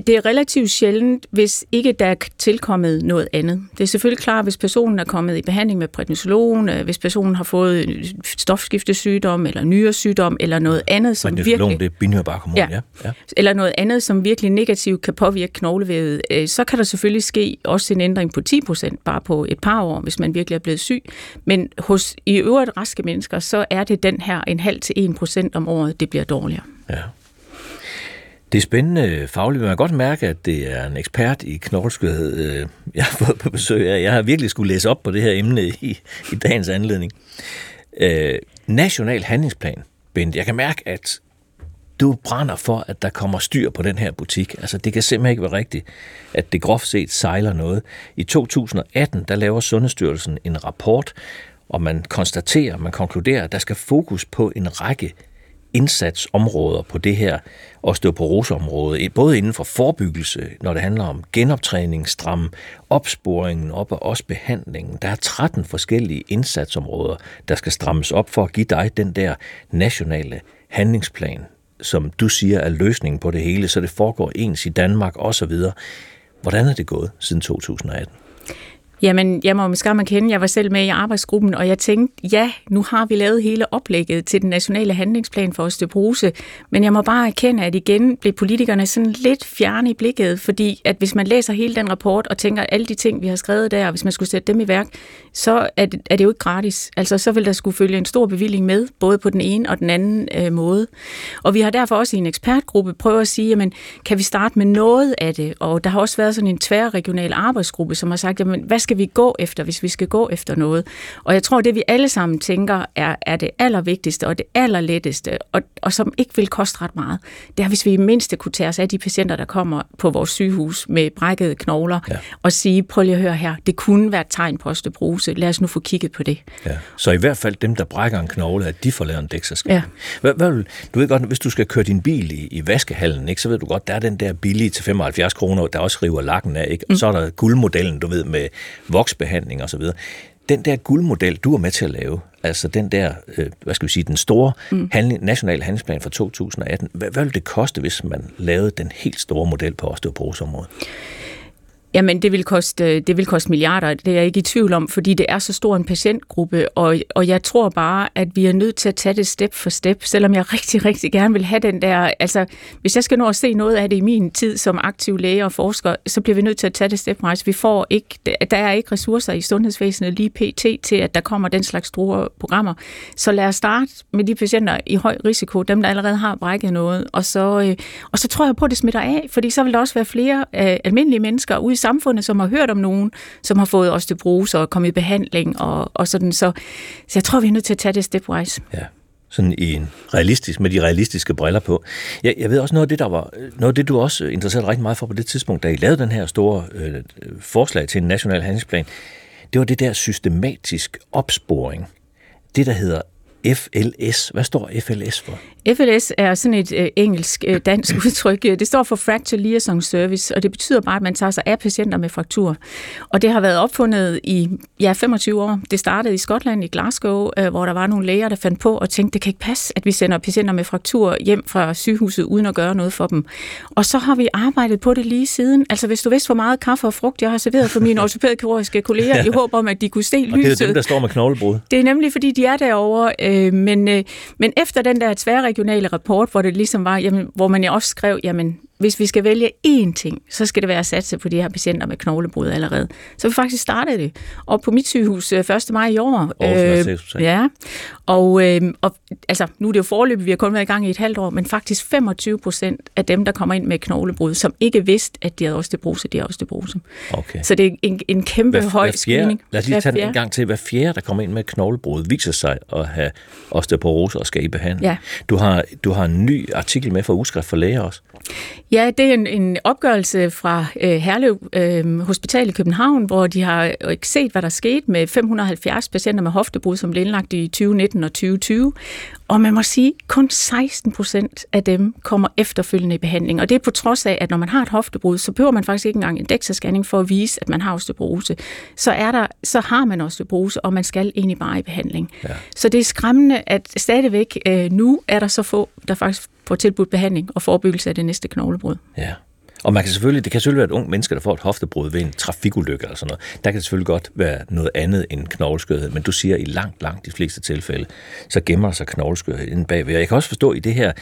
det er relativt sjældent, hvis ikke der er tilkommet noget andet. Det er selvfølgelig klart, hvis personen er kommet i behandling med prednisolon, øh, hvis personen har fået stofskiftesygdom eller nyresygdom eller noget andet, som virkelig... det er binyrbarkhormon, ja. ja. Eller noget andet, som virkelig negativt kan påvirke knoglevævet, øh, så kan der selvfølgelig ske også en ændring på 10% bare på et par år, hvis man virkelig er blevet syg. Men hos i øvrigt raske mennesker, så er det den her en halv til 1% om året, det bliver dårligere. Ja. Det er spændende fagligt. Man kan godt mærke, at det er en ekspert i knogleskørhed, øh, jeg har fået på besøg af. Jeg har virkelig skulle læse op på det her emne i, i dagens anledning. Øh, national handlingsplan, Bent. Jeg kan mærke, at du brænder for, at der kommer styr på den her butik. Altså, det kan simpelthen ikke være rigtigt, at det groft set sejler noget. I 2018, der laver Sundhedsstyrelsen en rapport, og man konstaterer, man konkluderer, at der skal fokus på en række indsatsområder på det her osteoporoseområde, både inden for forebyggelse, når det handler om genoptræning, stram opsporingen op og også behandlingen. Der er 13 forskellige indsatsområder, der skal strammes op for at give dig den der nationale handlingsplan, som du siger er løsningen på det hele, så det foregår ens i Danmark osv. Hvordan er det gået siden 2018? Jamen, jeg må måske skam erkende, jeg var selv med i arbejdsgruppen, og jeg tænkte, ja, nu har vi lavet hele oplægget til den nationale handlingsplan for osteoporose, men jeg må bare erkende, at igen blev politikerne sådan lidt fjerne i blikket, fordi at hvis man læser hele den rapport og tænker alle de ting, vi har skrevet der, og hvis man skulle sætte dem i værk, så er det, er det jo ikke gratis. Altså, så vil der skulle følge en stor bevilling med, både på den ene og den anden øh, måde. Og vi har derfor også i en ekspertgruppe prøvet at sige, jamen, kan vi starte med noget af det? Og der har også været sådan en tværregional arbejdsgruppe, som har sagt, jamen, hvad skal vi gå efter, hvis vi skal gå efter noget? Og jeg tror, det vi alle sammen tænker, er, er det allervigtigste og det allerletteste, og, og som ikke vil koste ret meget, det er, hvis vi i mindste kunne tage os af de patienter, der kommer på vores sygehus med brækkede knogler, ja. og sige, prøv lige at høre her, det kunne være et tegn på osteoporose, lad os nu få kigget på det. Ja. Så i hvert fald dem, der brækker en knogle, at de får lavet en dækserskanning. Ja. Hvad, hvad, du ved godt, hvis du skal køre din bil i, i vaskehallen, ikke, så ved du godt, der er den der billige til 75 kroner, der også river lakken af, ikke? og mm. så er der guldmodellen, du ved, med voksbehandling og så videre den der guldmodel, du er med til at lave, altså den der, øh, hvad skal vi sige, den store mm. handling, nationale handlingsplan fra 2018, hvad, hvad ville det koste, hvis man lavede den helt store model på osteoporoseområdet? Jamen, det vil, koste, øh, det vil koste milliarder, det er jeg ikke i tvivl om, fordi det er så stor en patientgruppe, og, og jeg tror bare, at vi er nødt til at tage det step for step, selvom jeg rigtig, rigtig gerne vil have den der, altså, hvis jeg skal nå at se noget af det i min tid som aktiv læge og forsker, så bliver vi nødt til at tage det step Vi får ikke, der er ikke ressourcer i sundhedsvæsenet lige pt. til, at der kommer den slags store programmer. Så lad os starte med de patienter i høj risiko, dem der allerede har brækket noget, og så, øh, og så tror jeg på, at det smitter af, fordi så vil der også være flere øh, almindelige mennesker ude i samfundet, som har hørt om nogen, som har fået osteoporose og kommet i behandling og, og sådan. Så, så jeg tror, vi er nødt til at tage det stepwise. Ja sådan i en realistisk, med de realistiske briller på. Jeg, jeg ved også noget af det, der var, noget af det, du også interesserede rigtig meget for på det tidspunkt, da I lavede den her store øh, forslag til en national handlingsplan, det var det der systematisk opsporing. Det, der hedder FLS. Hvad står FLS for? FLS er sådan et øh, engelsk-dansk øh, udtryk. Det står for Fracture Liaison Service, og det betyder bare, at man tager sig af patienter med fraktur. Og det har været opfundet i ja, 25 år. Det startede i Skotland, i Glasgow, øh, hvor der var nogle læger, der fandt på og tænkte, det kan ikke passe, at vi sender patienter med fraktur hjem fra sygehuset, uden at gøre noget for dem. Og så har vi arbejdet på det lige siden. Altså, hvis du vidste, hvor meget kaffe og frugt jeg har serveret for mine ortopædkirurgiske kolleger, i håb om, at de kunne se lyset. Og det er dem, der står med knoglebrud. Det er nemlig, fordi de er derovre. Øh, Øh, men, øh, men efter den der tværregionale rapport, hvor det ligesom var, jamen, hvor man jo også skrev, jamen hvis vi skal vælge én ting, så skal det være at satse på de her patienter med knoglebrud allerede. Så vi faktisk startede det. Og på mit sygehus 1. Øh, maj i år. Øh, ja. Og, øh, og altså, nu er det jo forløbet, vi har kun været i gang i et halvt år, men faktisk 25 procent af dem, der kommer ind med knoglebrud, som ikke vidste, at de havde osteoporose, de har osteoporose. Okay. Så det er en, en kæmpe hver, høj fjerde, screening. Lad os lige tage den en gang til. Hver fjerde, der kommer ind med knoglebrud, viser sig at have osteoporose og skal i behandling. Ja. Du, har, du har en ny artikel med fra Ugeskrift for Læger også. Ja, det er en, en opgørelse fra øh, Herlev øh, Hospital i København, hvor de har ikke set, hvad der skete med 570 patienter med hoftebrud, som blev indlagt i 2019 og 2020. Og man må sige, at kun 16 procent af dem kommer efterfølgende i behandling. Og det er på trods af, at når man har et hoftebrud, så behøver man faktisk ikke engang en DEXA-scanning for at vise, at man har osteoporose. Så, er der, så har man osteoporose, og man skal egentlig bare i behandling. Ja. Så det er skræmmende, at stadigvæk øh, nu er der så få, der faktisk får tilbudt behandling og forebyggelse af det næste knoglebrud. Ja. Og man kan selvfølgelig, det kan selvfølgelig være et ung menneske, der får et hoftebrud ved en trafikulykke eller sådan noget. Der kan det selvfølgelig godt være noget andet end knogleskørhed, men du siger, at i langt, langt de fleste tilfælde, så gemmer sig knogleskørhed inde bagved. Og jeg kan også forstå, at i, det her,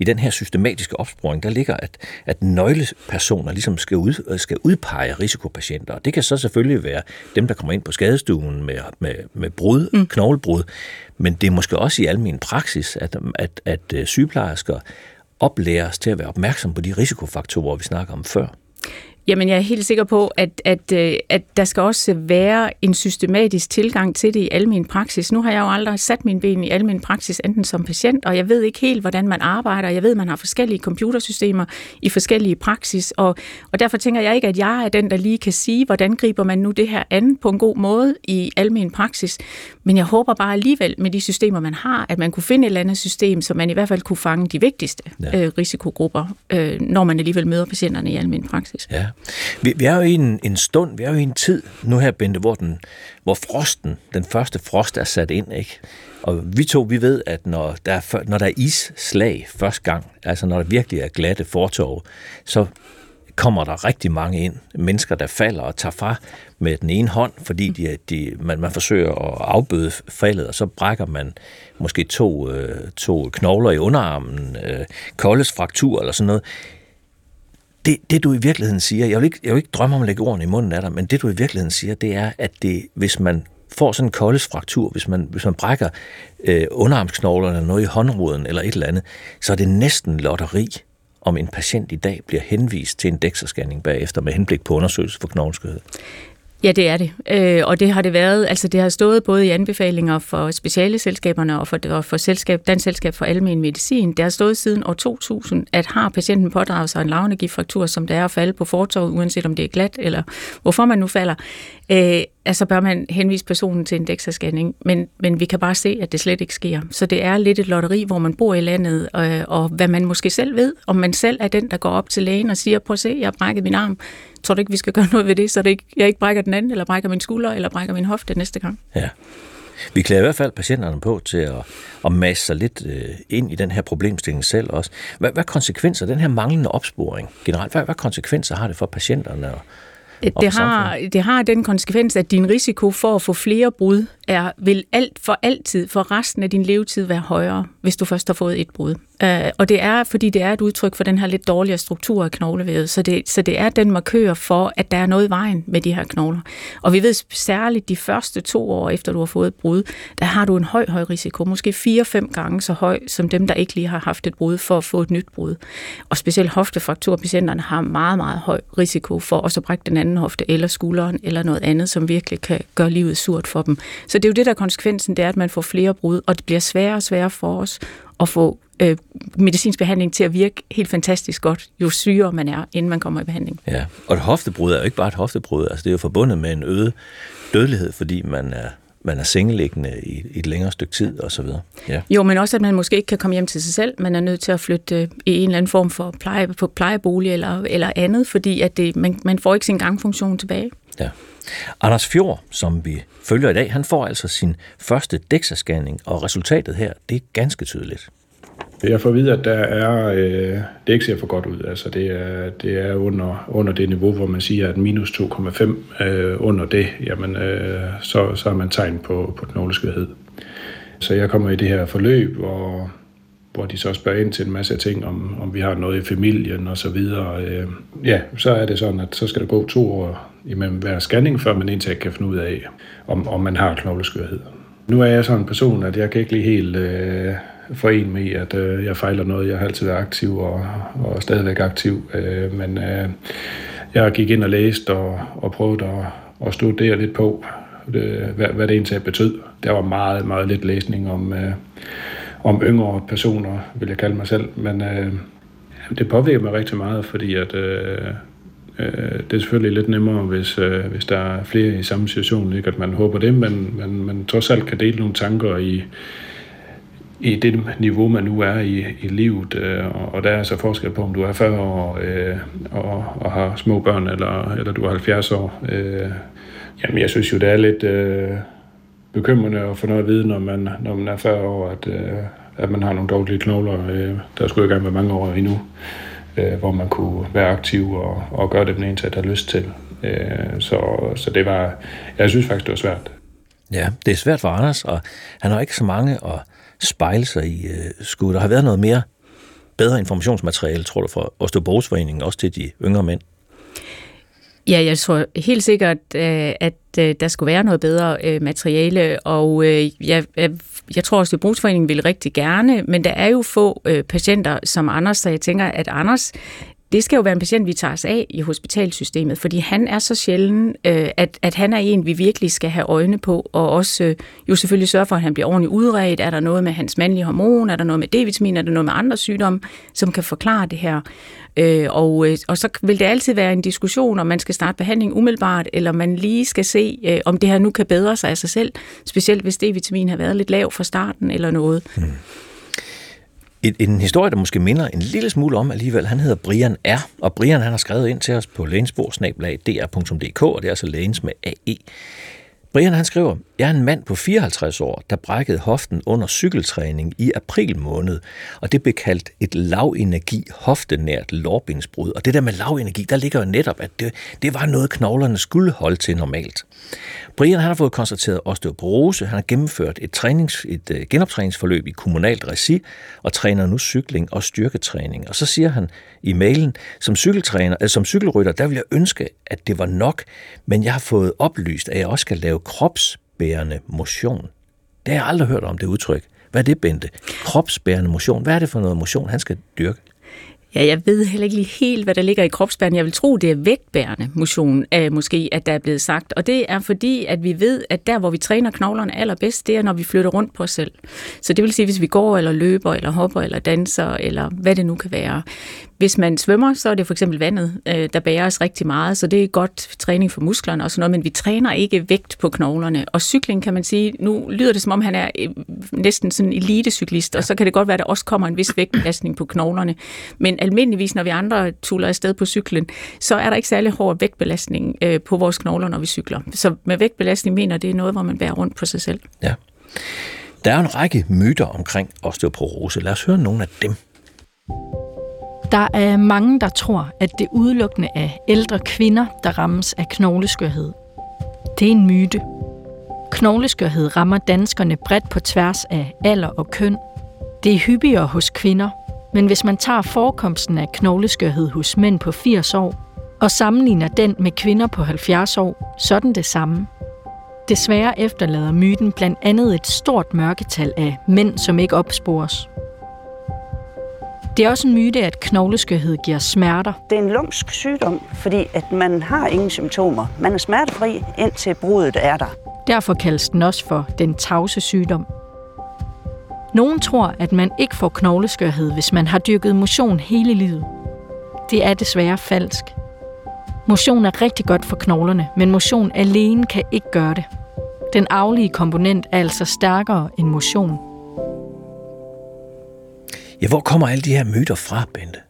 i den her systematiske opsporing, der ligger, at, at nøglepersoner ligesom skal, ud, skal udpege risikopatienter. Og det kan så selvfølgelig være dem, der kommer ind på skadestuen med, med, med brud, mm. knoglebrud, men det er måske også i almen praksis, at, at, at, at sygeplejersker oplæres til at være opmærksom på de risikofaktorer, vi snakker om før. Jamen, jeg er helt sikker på, at, at, øh, at der skal også være en systematisk tilgang til det i almen praksis. Nu har jeg jo aldrig sat min ben i almen praksis, enten som patient, og jeg ved ikke helt, hvordan man arbejder. Jeg ved, at man har forskellige computersystemer i forskellige praksis, og, og derfor tænker jeg ikke, at jeg er den, der lige kan sige, hvordan griber man nu det her an på en god måde i almen praksis. Men jeg håber bare alligevel med de systemer, man har, at man kunne finde et eller andet system, så man i hvert fald kunne fange de vigtigste ja. øh, risikogrupper, øh, når man alligevel møder patienterne i almen praksis. Ja. Vi, vi er jo i en, en stund, vi er jo i en tid nu her, Bente, hvor, den, hvor frosten, den første frost er sat ind, ikke? Og vi to, vi ved, at når der er, når der er isslag første gang, altså når der virkelig er glatte fortov, så kommer der rigtig mange ind, mennesker, der falder og tager fra med den ene hånd, fordi de, de, man, man forsøger at afbøde faldet, og så brækker man måske to, øh, to knogler i underarmen, øh, koldes fraktur eller sådan noget det, det du i virkeligheden siger, jeg vil, ikke, jeg vil ikke drømme om at lægge ordene i munden af dig, men det du i virkeligheden siger, det er, at det, hvis man får sådan en koldesfraktur, hvis man, hvis man brækker øh, underarmsknoglerne eller noget i håndruden eller et eller andet, så er det næsten lotteri, om en patient i dag bliver henvist til en dexascanning bagefter med henblik på undersøgelse for knogleskørhed. Ja, det er det. Øh, og det har det været, altså det har stået både i anbefalinger for specialeselskaberne og for, og for selskab, Dansk Selskab for Almen Medicin. Det har stået siden år 2000, at har patienten pådraget sig en lavnegifraktur, som det er at falde på fortorvet, uanset om det er glat eller hvorfor man nu falder, øh, altså bør man henvise personen til en DEXA-scanning. Men, men vi kan bare se, at det slet ikke sker. Så det er lidt et lotteri, hvor man bor i landet, øh, og hvad man måske selv ved, om man selv er den, der går op til lægen og siger, prøv at se, jeg har brækket min arm. Tror du ikke, vi skal gøre noget ved det, så det ikke, jeg ikke brækker den anden, eller brækker min skulder, eller brækker min hofte næste gang? Ja. Vi klæder i hvert fald patienterne på til at, at masse sig lidt øh, ind i den her problemstilling selv også. Hvad, hvad konsekvenser, den her manglende opsporing generelt, hvad, hvad konsekvenser har det for patienterne og, det har, det har den konsekvens, at din risiko for at få flere brud er, vil alt for altid, for resten af din levetid være højere, hvis du først har fået et brud. Øh, og det er, fordi det er et udtryk for den her lidt dårligere struktur af knoglevævet, så det, så det er den markør for, at der er noget i vejen med de her knogler. Og vi ved særligt de første to år efter du har fået et brud, der har du en høj, høj risiko, måske fire-fem gange så høj, som dem, der ikke lige har haft et brud, for at få et nyt brud. Og specielt hoftefrakturpatienterne har meget, meget høj risiko for også at brække den anden hofte, eller skulderen, eller noget andet, som virkelig kan gøre livet surt for dem. Så det er jo det, der er konsekvensen, det er, at man får flere brud, og det bliver sværere og sværere for os at få øh, medicinsk behandling til at virke helt fantastisk godt, jo sygere man er, inden man kommer i behandling. Ja, og et hoftebrud er jo ikke bare et hoftebrud, altså det er jo forbundet med en øget dødelighed, fordi man er man er sengeliggende i, et længere stykke tid og så videre. Ja. Jo, men også at man måske ikke kan komme hjem til sig selv. Man er nødt til at flytte øh, i en eller anden form for pleje, på plejebolig eller, eller andet, fordi at det, man, man får ikke sin gangfunktion tilbage. Ja. Anders Fjord, som vi følger i dag, han får altså sin første DEXA-scanning, og resultatet her, det er ganske tydeligt. Jeg får at vide, at der er, øh, det ikke ser for godt ud. Altså det er, det er under, under det niveau, hvor man siger, at minus 2,5 øh, under det, jamen, øh, så, så er man tegn på, på knogleskørhed. Så jeg kommer i det her forløb, hvor, hvor de så spørger ind til en masse ting, om, om vi har noget i familien og så videre. Øh, ja, så er det sådan, at så skal der gå to år imellem hver scanning, før man indtil kan finde ud af, om, om man har knogleskørhed. Nu er jeg sådan en person, at jeg kan ikke lige helt øh, forene med, at øh, jeg fejler noget. Jeg har altid været aktiv og, og stadigvæk aktiv. Øh, men øh, jeg gik ind og læste og, og prøvede at, at studere lidt på, det, hvad, hvad det egentlig betød. Der var meget, meget lidt læsning om, øh, om yngre personer, vil jeg kalde mig selv. Men øh, det påvirker mig rigtig meget, fordi at, øh, øh, det er selvfølgelig lidt nemmere, hvis, øh, hvis der er flere i samme situation, ikke at man håber det, men man, man trods alt kan dele nogle tanker i, i det niveau, man nu er i, i livet. Øh, og der er så forskel på, om du er 40 år øh, og, og har små børn, eller, eller du er 70 år. Øh, jamen, jeg synes jo, det er lidt øh, bekymrende at få noget at vide, når man, når man er 40 år, at, øh, at man har nogle dårlige knogler. Øh, der skulle jo gerne være mange år endnu, øh, hvor man kunne være aktiv og, og gøre det, man egentlig har lyst til. Øh, så, så det var, jeg synes faktisk, det var svært. Ja, det er svært for Anders, og han har ikke så mange at spejle sig i. Øh, skulle der have været noget mere bedre informationsmateriale, tror du, for Osteoporosforeningen, også til de yngre mænd? Ja, jeg tror helt sikkert, øh, at øh, der skulle være noget bedre øh, materiale, og jeg, jeg tror også, at Brugsforeningen vil rigtig gerne, men der er jo få patienter som Anders, så jeg tænker, at Anders det skal jo være en patient, vi tager os af i hospitalsystemet, fordi han er så sjælden, øh, at, at han er en, vi virkelig skal have øjne på, og også øh, jo selvfølgelig sørge for, at han bliver ordentligt udredt. Er der noget med hans mandlige hormon? Er der noget med D-vitamin? Er der noget med andre sygdomme, som kan forklare det her? Øh, og, øh, og så vil det altid være en diskussion, om man skal starte behandling umiddelbart, eller man lige skal se, øh, om det her nu kan bedre sig af sig selv, specielt hvis D-vitamin har været lidt lav fra starten eller noget. Mm. En, en historie, der måske minder en lille smule om alligevel, han hedder Brian R., og Brian han har skrevet ind til os på lægensbordsnablag.dr.dk, og det er altså lægens med AE. Brian han skriver, jeg er en mand på 54 år, der brækkede hoften under cykeltræning i april måned, og det blev kaldt et lavenergi hoftenært lårbindsbrud. Og det der med lavenergi, der ligger jo netop, at det, det var noget, knoglerne skulle holde til normalt. Brian han har fået konstateret osteoporose, han har gennemført et, trænings, et øh, genoptræningsforløb i kommunalt regi, og træner nu cykling og styrketræning. Og så siger han i mailen, som cykeltræner, altså som cykelrytter, der vil jeg ønske, at det var nok, men jeg har fået oplyst, at jeg også skal lave krops kropsbærende motion. Det har jeg aldrig hørt om, det udtryk. Hvad er det, Bente? Kropsbærende motion. Hvad er det for noget motion, han skal dyrke? Ja, jeg ved heller ikke lige helt, hvad der ligger i kropsbærende. Jeg vil tro, det er vægtbærende motion, øh, måske, at der er blevet sagt. Og det er fordi, at vi ved, at der, hvor vi træner knoglerne allerbedst, det er, når vi flytter rundt på os selv. Så det vil sige, hvis vi går, eller løber, eller hopper, eller danser, eller hvad det nu kan være. Hvis man svømmer, så er det for eksempel vandet, øh, der bærer os rigtig meget, så det er godt træning for musklerne og sådan noget, men vi træner ikke vægt på knoglerne. Og cykling kan man sige, nu lyder det som om han er øh, næsten sådan en elitecyklist, og så kan det godt være, at der også kommer en vis vægtbelastning på knoglerne. Men almindeligvis, når vi andre tuller afsted på cyklen, så er der ikke særlig hård vægtbelastning øh, på vores knogler, når vi cykler. Så med vægtbelastning mener det er noget, hvor man bærer rundt på sig selv. Ja. Der er en række myter omkring osteoporose. Lad os høre nogle af dem. Der er mange, der tror, at det udelukkende er ældre kvinder, der rammes af knogleskørhed. Det er en myte. Knogleskørhed rammer danskerne bredt på tværs af alder og køn. Det er hyppigere hos kvinder, men hvis man tager forekomsten af knogleskørhed hos mænd på 80 år og sammenligner den med kvinder på 70 år, så er den det samme. Desværre efterlader myten blandt andet et stort mørketal af mænd, som ikke opspores. Det er også en myte, at knogleskørhed giver smerter. Det er en lumsk sygdom, fordi at man har ingen symptomer. Man er smertefri, indtil brudet er der. Derfor kaldes den også for den tavse sygdom. Nogen tror, at man ikke får knogleskørhed, hvis man har dyrket motion hele livet. Det er desværre falsk. Motion er rigtig godt for knoglerne, men motion alene kan ikke gøre det. Den aflige komponent er altså stærkere end motion. Ja, hvor kommer alle de her myter fra, Bente?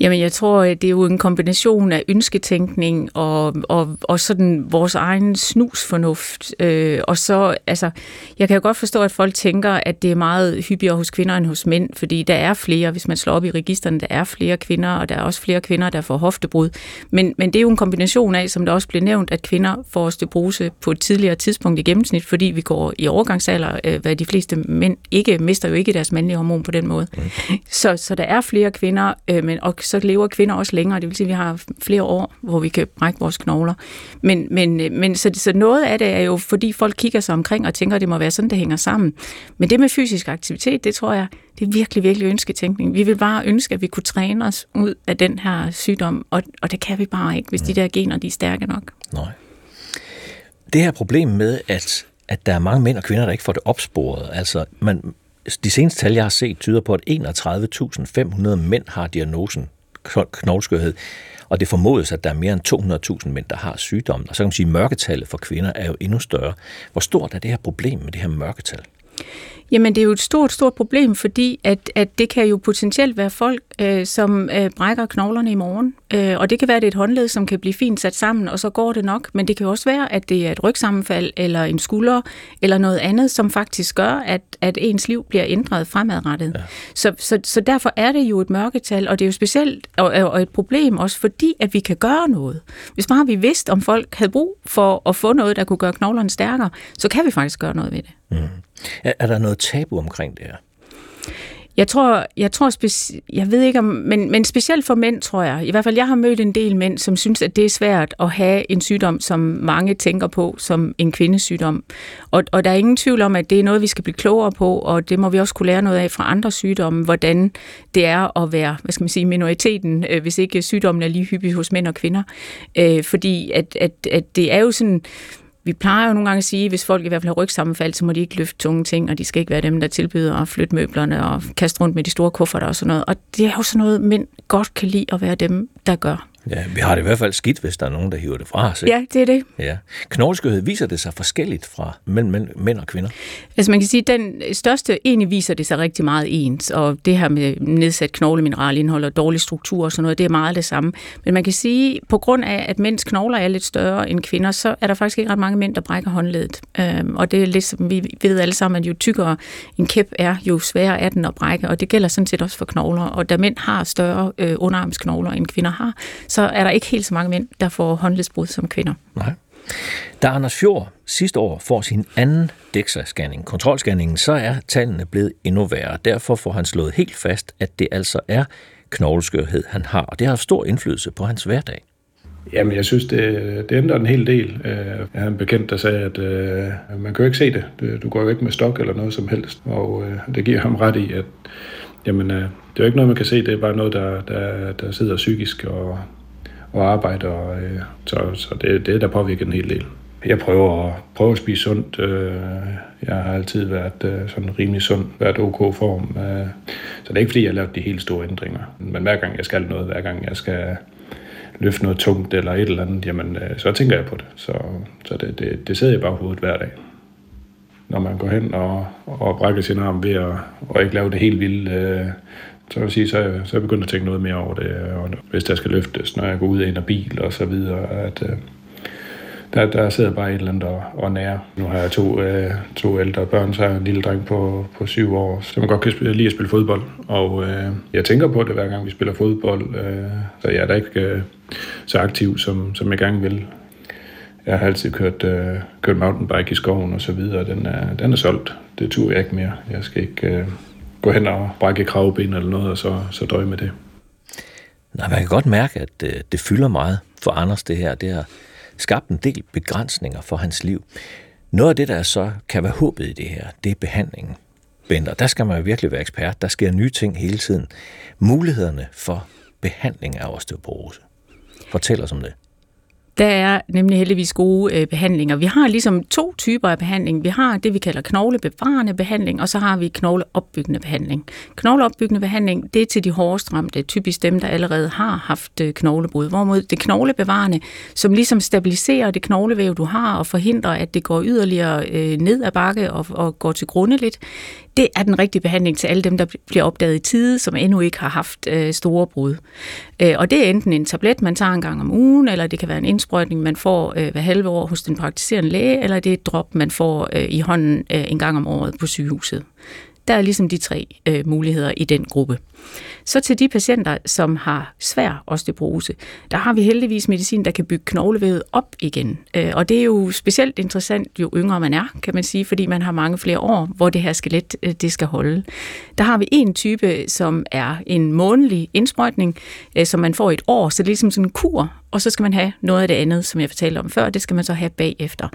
Jamen, jeg tror, det er jo en kombination af ønsketænkning og, og, og sådan vores egen snusfornuft. Øh, og så, altså, jeg kan jo godt forstå, at folk tænker, at det er meget hyppigere hos kvinder end hos mænd, fordi der er flere, hvis man slår op i registerne, der er flere kvinder, og der er også flere kvinder, der får hoftebrud. Men, men det er jo en kombination af, som der også blev nævnt, at kvinder får osteoporose på et tidligere tidspunkt i gennemsnit, fordi vi går i overgangsalder, øh, hvad de fleste mænd ikke mister jo ikke deres mandlige hormon på den måde. Mm. Så, så der er flere kvinder, øh, men og så lever kvinder også længere. Det vil sige, at vi har flere år, hvor vi kan brække vores knogler. Men, men, men så, så noget af det er jo, fordi folk kigger sig omkring og tænker, at det må være sådan, det hænger sammen. Men det med fysisk aktivitet, det tror jeg, det er virkelig, virkelig ønsketænkning. Vi vil bare ønske, at vi kunne træne os ud af den her sygdom, og, og det kan vi bare ikke, hvis de der gener de er stærke nok. Nej. Det her problem med, at, at der er mange mænd og kvinder, der ikke får det opsporet, altså man, de seneste tal, jeg har set, tyder på, at 31.500 mænd har diagnosen knogleskørhed. Og det formodes, at der er mere end 200.000 mænd, der har sygdommen. Og så kan man sige, at mørketallet for kvinder er jo endnu større. Hvor stort er det her problem med det her mørketal? Jamen, det er jo et stort, stort problem, fordi at, at det kan jo potentielt være folk, øh, som øh, brækker knoglerne i morgen. Øh, og det kan være, at det er et håndled, som kan blive fint sat sammen, og så går det nok. Men det kan også være, at det er et rygsammenfald, eller en skulder, eller noget andet, som faktisk gør, at, at ens liv bliver ændret fremadrettet. Ja. Så, så, så derfor er det jo et mørketal, og det er jo specielt og, og et problem også, fordi at vi kan gøre noget. Hvis bare vi vidste, om folk havde brug for at få noget, der kunne gøre knoglerne stærkere, så kan vi faktisk gøre noget ved det. Mm. Er, er der noget tabu omkring det her? Jeg tror, jeg tror speci- jeg ved ikke om, men, men specielt for mænd, tror jeg. I hvert fald, jeg har mødt en del mænd, som synes, at det er svært at have en sygdom, som mange tænker på som en kvindesygdom. Og, og der er ingen tvivl om, at det er noget, vi skal blive klogere på, og det må vi også kunne lære noget af fra andre sygdomme, hvordan det er at være, hvad skal man sige, minoriteten, øh, hvis ikke sygdommen er lige hyppig hos mænd og kvinder. Øh, fordi at, at, at det er jo sådan, vi plejer jo nogle gange at sige, at hvis folk i hvert fald har rygsammenfald, så må de ikke løfte tunge ting, og de skal ikke være dem, der tilbyder at flytte møblerne og kaste rundt med de store kufferter og sådan noget. Og det er jo sådan noget, mænd godt kan lide at være dem, der gør. Ja, vi har det i hvert fald skidt, hvis der er nogen, der hiver det fra os. Ikke? Ja, det er det. Ja. Knogleskørhed viser det sig forskelligt fra mellem mænd, mænd og kvinder? Altså man kan sige, at den største, egentlig viser det sig rigtig meget ens, og det her med nedsat knoglemineralindhold og dårlig struktur og sådan noget, det er meget det samme. Men man kan sige, på grund af, at mænds knogler er lidt større end kvinder, så er der faktisk ikke ret mange mænd, der brækker håndledet. Øhm, og det er lidt som vi ved alle sammen, at jo tykkere en kæp er, jo sværere er den at brække, og det gælder sådan set også for knogler. Og da mænd har større øh, underarmsknogler, end kvinder har, så er der ikke helt så mange mænd, der får håndledsbrud som kvinder. Nej. Da Anders Fjord sidste år får sin anden DEXA-scanning, kontrolscanningen, så er tallene blevet endnu værre. Derfor får han slået helt fast, at det altså er knogleskørhed, han har, og det har stor indflydelse på hans hverdag. Jamen, jeg synes, det, det ændrer en hel del. Jeg har en bekendt, der sagde, at uh, man kan jo ikke se det. Du går jo ikke med stok eller noget som helst. Og uh, det giver ham ret i, at jamen, øh, det er jo ikke noget, man kan se, det er bare noget, der, der, der sidder psykisk og, og arbejde, og, øh, så, så det, det er der påvirker en hel del. Jeg prøver at, prøve at spise sundt. Øh, jeg har altid været øh, sådan rimelig sund, været ok form. Øh, så det er ikke fordi, jeg har lavet de helt store ændringer. Men hver gang jeg skal noget, hver gang jeg skal løfte noget tungt eller et eller andet, jamen øh, så tænker jeg på det. Så, så det, det, det sidder jeg bare hovedet hver dag. Når man går hen og, og brækker sin arm ved at og ikke lave det helt vilde, øh, så vil sige, så, er, så er jeg begyndt at tænke noget mere over det. Og hvis der skal løftes, når jeg går ud af en bil og så videre, at øh, der, der sidder bare et eller andet og, og nære. Nu har jeg to, øh, to ældre børn, så har jeg en lille dreng på, på syv år, som godt kan spille, lide at spille fodbold. Og øh, jeg tænker på det, hver gang vi spiller fodbold. Øh, så jeg er da ikke øh, så aktiv, som, som jeg gerne vil. Jeg har altid kørt, øh, kørt mountainbike i skoven og så videre. Den er, den er solgt. Det tur jeg ikke mere. Jeg skal ikke øh, gå hen og brække kravben eller noget, og så, så døje med det. Nej, man kan godt mærke, at det, det fylder meget for Anders, det her. Det har skabt en del begrænsninger for hans liv. Noget af det, der så kan være håbet i det her, det er behandlingen. Bender, der skal man jo virkelig være ekspert. Der sker nye ting hele tiden. Mulighederne for behandling af osteoporose. Fortæl os om det. Der er nemlig heldigvis gode øh, behandlinger. Vi har ligesom to typer af behandling. Vi har det, vi kalder knoglebevarende behandling, og så har vi knogleopbyggende behandling. Knogleopbyggende behandling, det er til de hårdest ramte, typisk dem, der allerede har haft øh, knoglebrud. Hvorimod det knoglebevarende, som ligesom stabiliserer det knoglevæv, du har, og forhindrer, at det går yderligere øh, ned ad bakke og, og går til grunde lidt, det er den rigtige behandling til alle dem, der bliver opdaget i tide, som endnu ikke har haft øh, store brud. Øh, og det er enten en tablet, man tager en gang om ugen, eller det kan være en indsprøjtning, man får øh, hver halve år hos den praktiserende læge, eller det er et drop, man får øh, i hånden øh, en gang om året på sygehuset. Der er ligesom de tre øh, muligheder i den gruppe. Så til de patienter, som har svær osteoporose, der har vi heldigvis medicin, der kan bygge knoglevævet op igen. Øh, og det er jo specielt interessant, jo yngre man er, kan man sige, fordi man har mange flere år, hvor det her skelet øh, det skal holde. Der har vi en type, som er en månedlig indsprøjtning, øh, som man får i et år, så det er ligesom sådan en kur, og så skal man have noget af det andet, som jeg fortalte om før, det skal man så have bagefter.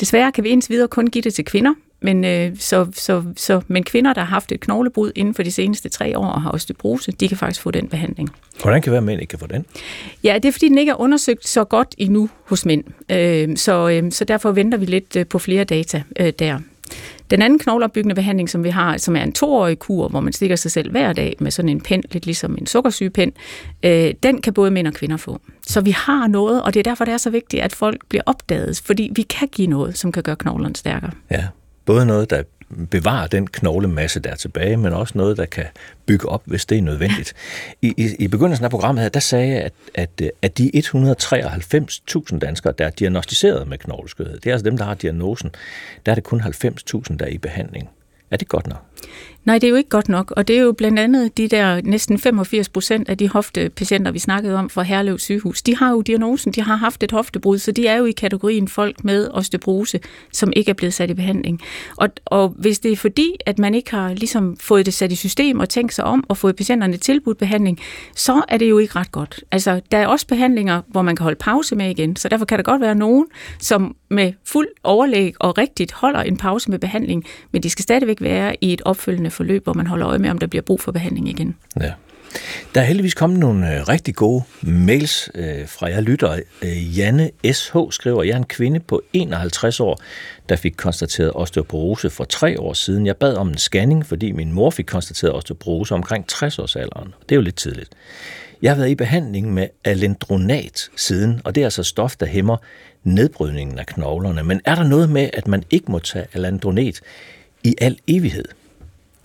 Desværre kan vi indtil videre kun give det til kvinder, men, øh, så, så, så, men kvinder, der har haft et knoglebrud inden for de seneste tre år og har osteoporose, de kan faktisk få den behandling. Hvordan kan det være, at mænd ikke kan få den? Ja, det er fordi, den ikke er undersøgt så godt endnu hos mænd. Øh, så, øh, så derfor venter vi lidt øh, på flere data øh, der. Den anden knogleopbyggende behandling, som vi har, som er en toårig kur, hvor man stikker sig selv hver dag med sådan en pen, lidt ligesom en sukkersygepind, øh, den kan både mænd og kvinder få. Så vi har noget, og det er derfor, det er så vigtigt, at folk bliver opdaget, fordi vi kan give noget, som kan gøre knoglerne stærkere. Ja, både noget, der bevarer den knoglemasse, der er tilbage, men også noget, der kan bygge op, hvis det er nødvendigt. I, i, i begyndelsen af programmet her, der sagde jeg, at, at, at de 193.000 danskere, der er diagnostiseret med knogleskørhed, det er altså dem, der har diagnosen, der er det kun 90.000, der er i behandling. Er det godt nok? Nej, det er jo ikke godt nok, og det er jo blandt andet de der næsten 85 procent af de hoftepatienter, vi snakkede om fra Herlev sygehus, de har jo diagnosen, de har haft et hoftebrud, så de er jo i kategorien folk med osteoporose, som ikke er blevet sat i behandling. Og, og hvis det er fordi, at man ikke har ligesom fået det sat i system og tænkt sig om og fået patienterne tilbudt behandling, så er det jo ikke ret godt. Altså, der er også behandlinger, hvor man kan holde pause med igen, så derfor kan der godt være nogen, som med fuld overlæg og rigtigt holder en pause med behandling, men de skal stadigvæk være i et opfølgende forløb, hvor man holder øje med, om der bliver brug for behandling igen. Ja. Der er heldigvis kommet nogle øh, rigtig gode mails øh, fra jer lytter. Øh, Janne S.H. skriver, jeg er en kvinde på 51 år, der fik konstateret osteoporose for tre år siden. Jeg bad om en scanning, fordi min mor fik konstateret osteoporose omkring 60 års alderen. Det er jo lidt tidligt. Jeg har været i behandling med alendronat siden, og det er altså stof, der hæmmer nedbrydningen af knoglerne. Men er der noget med, at man ikke må tage alendronat i al evighed?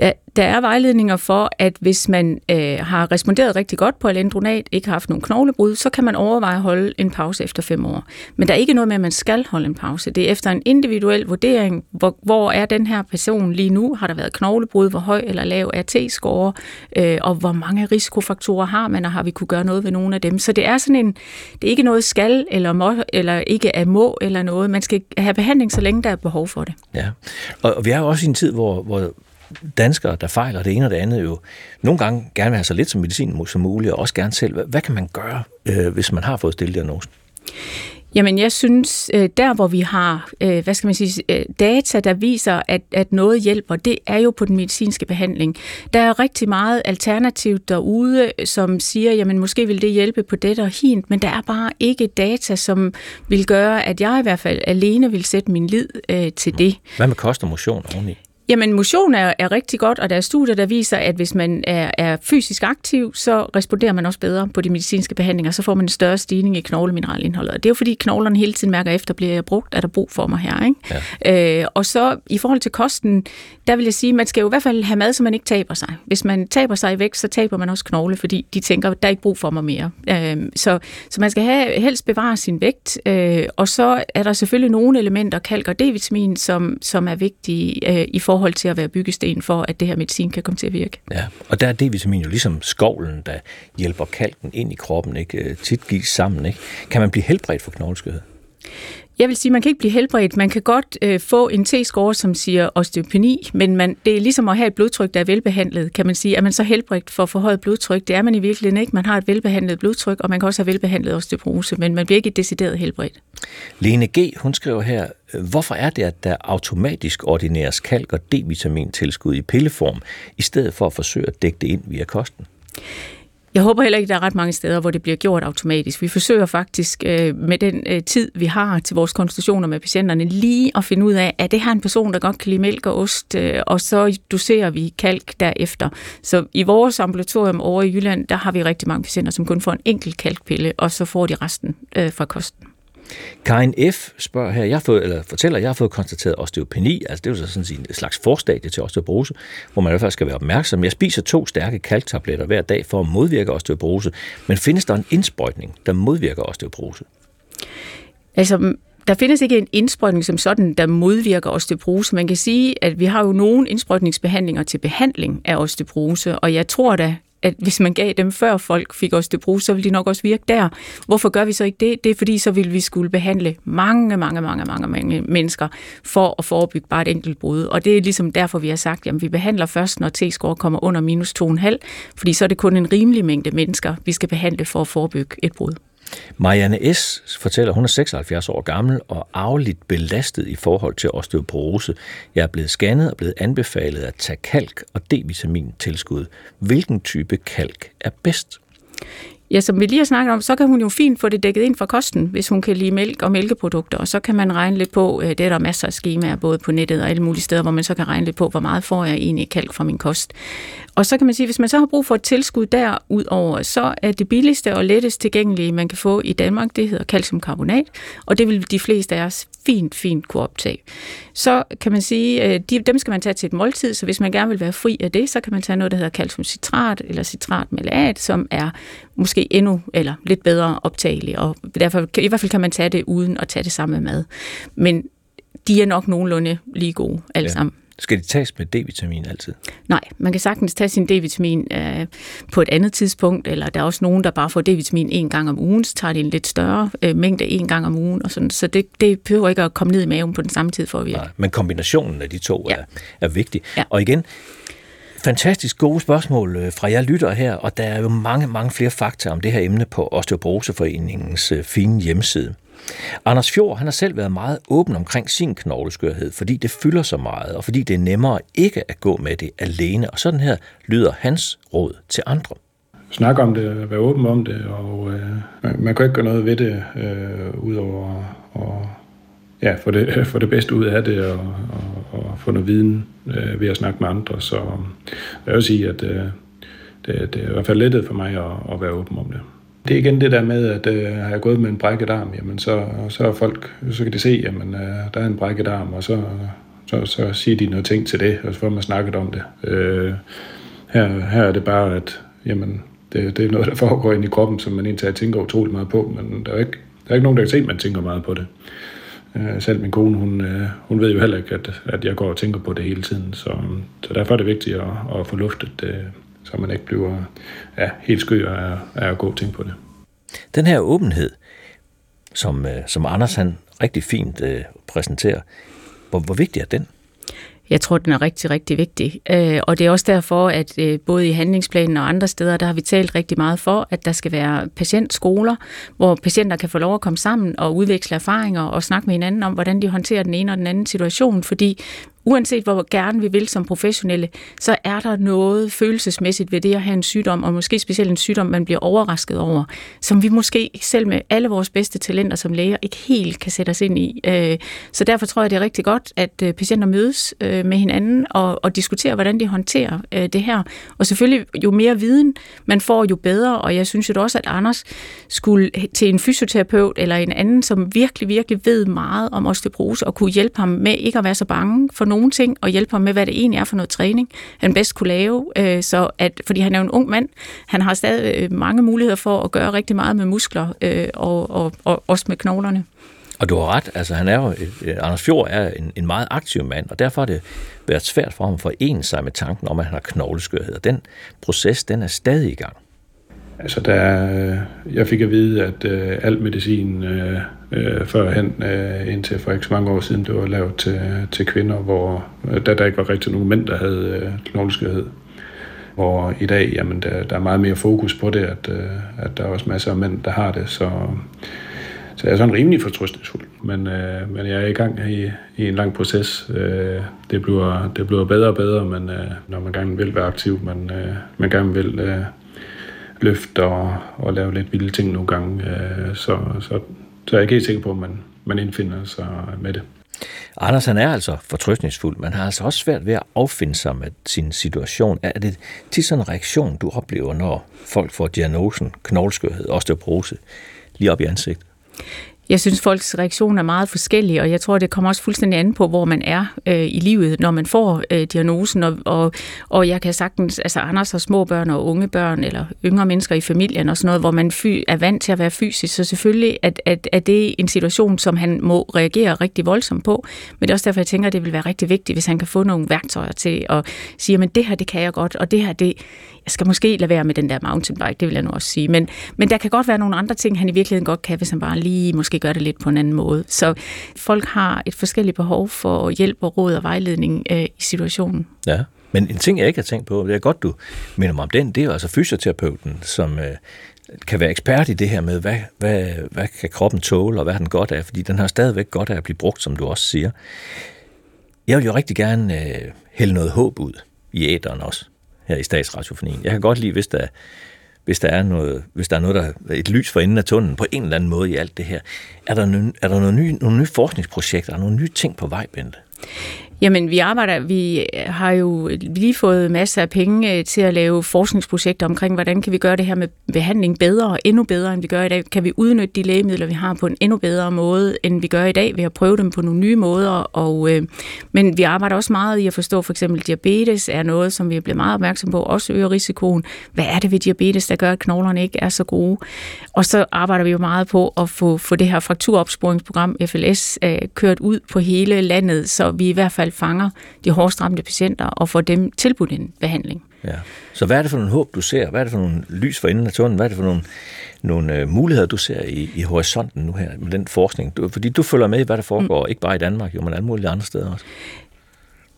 Der, der er vejledninger for, at hvis man øh, har responderet rigtig godt på alendronat, ikke har haft nogen knoglebrud, så kan man overveje at holde en pause efter fem år. Men der er ikke noget med, at man skal holde en pause. Det er efter en individuel vurdering, hvor, hvor er den her person lige nu? Har der været knoglebrud? Hvor høj eller lav er T-score? Øh, og hvor mange risikofaktorer har man, og har vi kunne gøre noget ved nogle af dem? Så det er sådan en, det er ikke noget skal eller må, eller ikke er må eller noget. Man skal have behandling, så længe der er behov for det. Ja, og, og vi er jo også i en tid, hvor, hvor danskere, der fejler det ene og det andet, jo nogle gange gerne vil have så lidt som medicin som muligt, og også gerne selv. Hvad, hvad kan man gøre, øh, hvis man har fået stillet diagnosen? Jamen, jeg synes, øh, der hvor vi har, øh, hvad skal man sige, data, der viser, at, at noget hjælper, det er jo på den medicinske behandling. Der er rigtig meget alternativt derude, som siger, jamen måske vil det hjælpe på det og hint, men der er bare ikke data, som vil gøre, at jeg i hvert fald alene vil sætte min lid øh, til det. Hvad med kost og motion oveni? Jamen, motion er, er rigtig godt, og der er studier, der viser, at hvis man er, er fysisk aktiv, så responderer man også bedre på de medicinske behandlinger, så får man en større stigning i knoglemineralinholdet. Og det er jo fordi knoglerne hele tiden mærker efter, bliver jeg brugt, er der brug for mig her. Ikke? Ja. Øh, og så i forhold til kosten, der vil jeg sige, man skal jo i hvert fald have mad, så man ikke taber sig. Hvis man taber sig i vægt, så taber man også knogle, fordi de tænker, der er ikke brug for mig mere. Øh, så, så man skal have, helst bevare sin vægt, øh, og så er der selvfølgelig nogle elementer, kalk og D-vitamin, som, som er vigtige øh, i forhold forhold til at være byggesten for, at det her medicin kan komme til at virke. Ja, og der er D-vitamin jo ligesom skovlen, der hjælper kalken ind i kroppen, ikke? Øh, tit gives sammen. Ikke? Kan man blive helbredt for knogleskørhed? Jeg vil sige, man kan ikke blive helbredt. Man kan godt øh, få en T-score, som siger osteopeni, men man, det er ligesom at have et blodtryk, der er velbehandlet. Kan man sige, er man så helbredt for forhøjet blodtryk? Det er man i virkeligheden ikke. Man har et velbehandlet blodtryk, og man kan også have velbehandlet osteoporose, men man bliver ikke decideret helbredt. Lene G., hun skriver her, hvorfor er det, at der automatisk ordineres kalk- og D-vitamin tilskud i pilleform, i stedet for at forsøge at dække det ind via kosten? Jeg håber heller ikke, der er ret mange steder, hvor det bliver gjort automatisk. Vi forsøger faktisk øh, med den øh, tid, vi har til vores konsultationer med patienterne, lige at finde ud af, at det her en person, der godt kan lide mælk og ost, øh, og så doserer vi kalk derefter. Så i vores ambulatorium over i Jylland, der har vi rigtig mange patienter, som kun får en enkelt kalkpille, og så får de resten øh, fra kosten. Karin F. spørger her, jeg har fået, eller fortæller, jeg har fået konstateret osteopeni, altså det er jo sådan en slags forstadie til osteoporose, hvor man i hvert fald skal være opmærksom. Jeg spiser to stærke kalktabletter hver dag for at modvirke osteoporose, men findes der en indsprøjtning, der modvirker osteoporose? Altså, der findes ikke en indsprøjtning som sådan, der modvirker osteoporose. Man kan sige, at vi har jo nogle indsprøjtningsbehandlinger til behandling af osteoporose, og jeg tror da at hvis man gav dem før folk fik os det brug, så ville de nok også virke der. Hvorfor gør vi så ikke det? Det er fordi, så ville vi skulle behandle mange, mange, mange, mange, mange mennesker for at forebygge bare et enkelt brud. Og det er ligesom derfor, vi har sagt, at vi behandler først, når T-score kommer under minus 2,5, fordi så er det kun en rimelig mængde mennesker, vi skal behandle for at forebygge et brud. Marianne S. fortæller, at hun er 76 år gammel og arveligt belastet i forhold til osteoporose. Jeg er blevet scannet og blevet anbefalet at tage kalk og D-vitamin tilskud. Hvilken type kalk er bedst? Ja, som vi lige har snakket om, så kan hun jo fint få det dækket ind fra kosten, hvis hun kan lide mælk og mælkeprodukter, og så kan man regne lidt på, øh, det er der masser af skemaer, både på nettet og alle mulige steder, hvor man så kan regne lidt på, hvor meget får jeg egentlig kalk fra min kost. Og så kan man sige, hvis man så har brug for et tilskud derudover, så er det billigste og lettest tilgængelige, man kan få i Danmark, det hedder calciumkarbonat, og det vil de fleste af os fint, fint kunne optage. Så kan man sige, øh, de, dem skal man tage til et måltid, så hvis man gerne vil være fri af det, så kan man tage noget, der hedder calciumcitrat eller citratmalat, som er måske endnu eller lidt bedre optagelig, og derfor i hvert fald kan man tage det uden at tage det samme mad. Men de er nok nogenlunde lige gode alle ja. sammen. Skal de tages med D-vitamin altid? Nej, man kan sagtens tage sin D-vitamin øh, på et andet tidspunkt, eller der er også nogen, der bare får D-vitamin en gang om ugen, så tager de en lidt større øh, mængde en gang om ugen, og sådan. så det, det behøver ikke at komme ned i maven på den samme tid for at virke. Nej, men kombinationen af de to ja. er, er vigtig. Ja. Og igen, fantastisk gode spørgsmål øh, fra jer lytter her, og der er jo mange, mange flere fakta om det her emne på Osteoporoseforeningens øh, fine hjemmeside. Anders Fjord han har selv været meget åben omkring sin knogleskørhed, fordi det fylder så meget, og fordi det er nemmere ikke at gå med det alene. Og sådan her lyder hans råd til andre. Snak om det, være åben om det, og øh, man, man kan ikke gøre noget ved det, øh, udover at ja, få, det, få det bedste ud af det, og, og, og få noget viden øh, ved at snakke med andre. Så øh, jeg vil sige, at øh, det, det er i hvert fald lettet for mig at, at være åben om det det er igen det der med, at øh, har jeg gået med en brækket arm, jamen så, så er folk, så kan de se, jamen øh, der er en brækket arm, og så, så, så siger de noget ting til det, og så får man snakket om det. Øh, her, her er det bare, at jamen, det, det er noget, der foregår ind i kroppen, som man egentlig tænker utrolig meget på, men der er ikke, der er ikke nogen, der kan se, at man tænker meget på det. Øh, selv min kone, hun, øh, hun ved jo heller ikke, at, at jeg går og tænker på det hele tiden, så, så derfor er det vigtigt at, at få luftet det, så man ikke bliver ja, helt skør af, af at gå og tænke på det. Den her åbenhed, som, øh, som Anders han rigtig fint øh, præsenterer, hvor, hvor vigtig er den? Jeg tror, den er rigtig, rigtig vigtig. Øh, og det er også derfor, at øh, både i handlingsplanen og andre steder, der har vi talt rigtig meget for, at der skal være patientskoler, hvor patienter kan få lov at komme sammen og udveksle erfaringer og snakke med hinanden om, hvordan de håndterer den ene og den anden situation. Fordi uanset hvor gerne vi vil som professionelle, så er der noget følelsesmæssigt ved det at have en sygdom, og måske specielt en sygdom, man bliver overrasket over, som vi måske selv med alle vores bedste talenter som læger ikke helt kan sætte os ind i. Øh, så derfor tror jeg, det er rigtig godt, at øh, patienter mødes øh, med hinanden og, og diskuterer, hvordan de håndterer det her. Og selvfølgelig, jo mere viden man får, jo bedre, og jeg synes jo også, at Anders skulle til en fysioterapeut eller en anden, som virkelig, virkelig ved meget om osteoporose, og kunne hjælpe ham med ikke at være så bange for nogle ting, og hjælpe ham med, hvad det egentlig er for noget træning, han bedst kunne lave. Øh, så at, fordi han er en ung mand, han har stadig øh, mange muligheder for at gøre rigtig meget med muskler, øh, og, og, og også med knoglerne. Og du har ret, altså han er jo, Anders Fjord er en, en meget aktiv mand, og derfor har det været svært for ham at forene sig med tanken om, at han har knogleskørhed. Og den proces, den er stadig i gang. Altså, der, jeg fik at vide, at øh, al medicin øh, øh, førhen, øh, indtil for ikke så mange år siden, det var lavet til, til kvinder, hvor øh, der, der ikke var rigtig nogen mænd, der havde øh, knogleskørhed. Hvor i dag, jamen, der, der er meget mere fokus på det, at, øh, at der er også masser af mænd, der har det, så, så jeg er sådan rimelig fortrystningsfuld. Men, øh, men jeg er i gang i, i en lang proces. Øh, det, bliver, det bliver bedre og bedre, men øh, når man gerne vil være aktiv, man, øh, man gerne vil øh, løfte og, og lave lidt vilde ting nogle gange, øh, så, så, så er ikke helt sikker på, at man, man indfinder sig med det. Anders han er altså fortrystningsfuld, men har altså også svært ved at affinde sig med sin situation. Er det til sådan en reaktion, du oplever, når folk får diagnosen knogleskørhed, osteoporose, lige op i ansigtet? Jeg synes, folks reaktion er meget forskellig, og jeg tror, det kommer også fuldstændig an på, hvor man er øh, i livet, når man får øh, diagnosen. Og, og, og jeg kan sagtens, altså Anders har små børn og unge børn, eller yngre mennesker i familien og sådan noget, hvor man fy, er vant til at være fysisk. Så selvfølgelig at, at, at det er en situation, som han må reagere rigtig voldsomt på. Men det er også derfor, jeg tænker, at det vil være rigtig vigtigt, hvis han kan få nogle værktøjer til at sige, men det her, det kan jeg godt, og det her, det, jeg skal måske lade være med den der mountainbike, det vil jeg nu også sige. Men, men der kan godt være nogle andre ting, han i virkeligheden godt kan, hvis han bare lige måske gør det lidt på en anden måde. Så folk har et forskelligt behov for hjælp og råd og vejledning øh, i situationen. Ja. Men en ting, jeg ikke har tænkt på, det er godt, du minder mig om den, det er jo altså fysioterapeuten, som øh, kan være ekspert i det her med, hvad, hvad, hvad kan kroppen tåle, og hvad den godt af, fordi den har stadigvæk godt af at blive brugt, som du også siger. Jeg vil jo rigtig gerne øh, hælde noget håb ud i æderen også her i statsradiofonien. Jeg kan godt lide, hvis der, hvis der er noget, hvis der er noget, der er et lys for enden af tunnelen på en eller anden måde i alt det her. Er der, nø, er der nogle nye, nogle nye forskningsprojekter, nogle nye ting på vej, Bente? Jamen, vi arbejder, vi øh, har jo øh, lige fået masser af penge øh, til at lave forskningsprojekter omkring, hvordan kan vi gøre det her med behandling bedre og endnu bedre, end vi gør i dag. Kan vi udnytte de lægemidler, vi har på en endnu bedre måde, end vi gør i dag, ved at prøve dem på nogle nye måder. Og, øh, men vi arbejder også meget i at forstå, for eksempel diabetes er noget, som vi er blevet meget opmærksom på, også øger risikoen. Hvad er det ved diabetes, der gør, at knoglerne ikke er så gode? Og så arbejder vi jo meget på at få, få det her frakturopsporingsprogram, FLS, øh, kørt ud på hele landet, så vi i hvert fald fanger de hårdest ramte patienter og får dem tilbudt en behandling. Ja. Så hvad er det for nogle håb, du ser? Hvad er det for nogle lys for enden af tunnelen? Hvad er det for nogle, nogle uh, muligheder, du ser i, i horisonten nu her med den forskning? Du, fordi du følger med i, hvad der foregår, mm. ikke bare i Danmark, jo, men alle mulige andre steder også.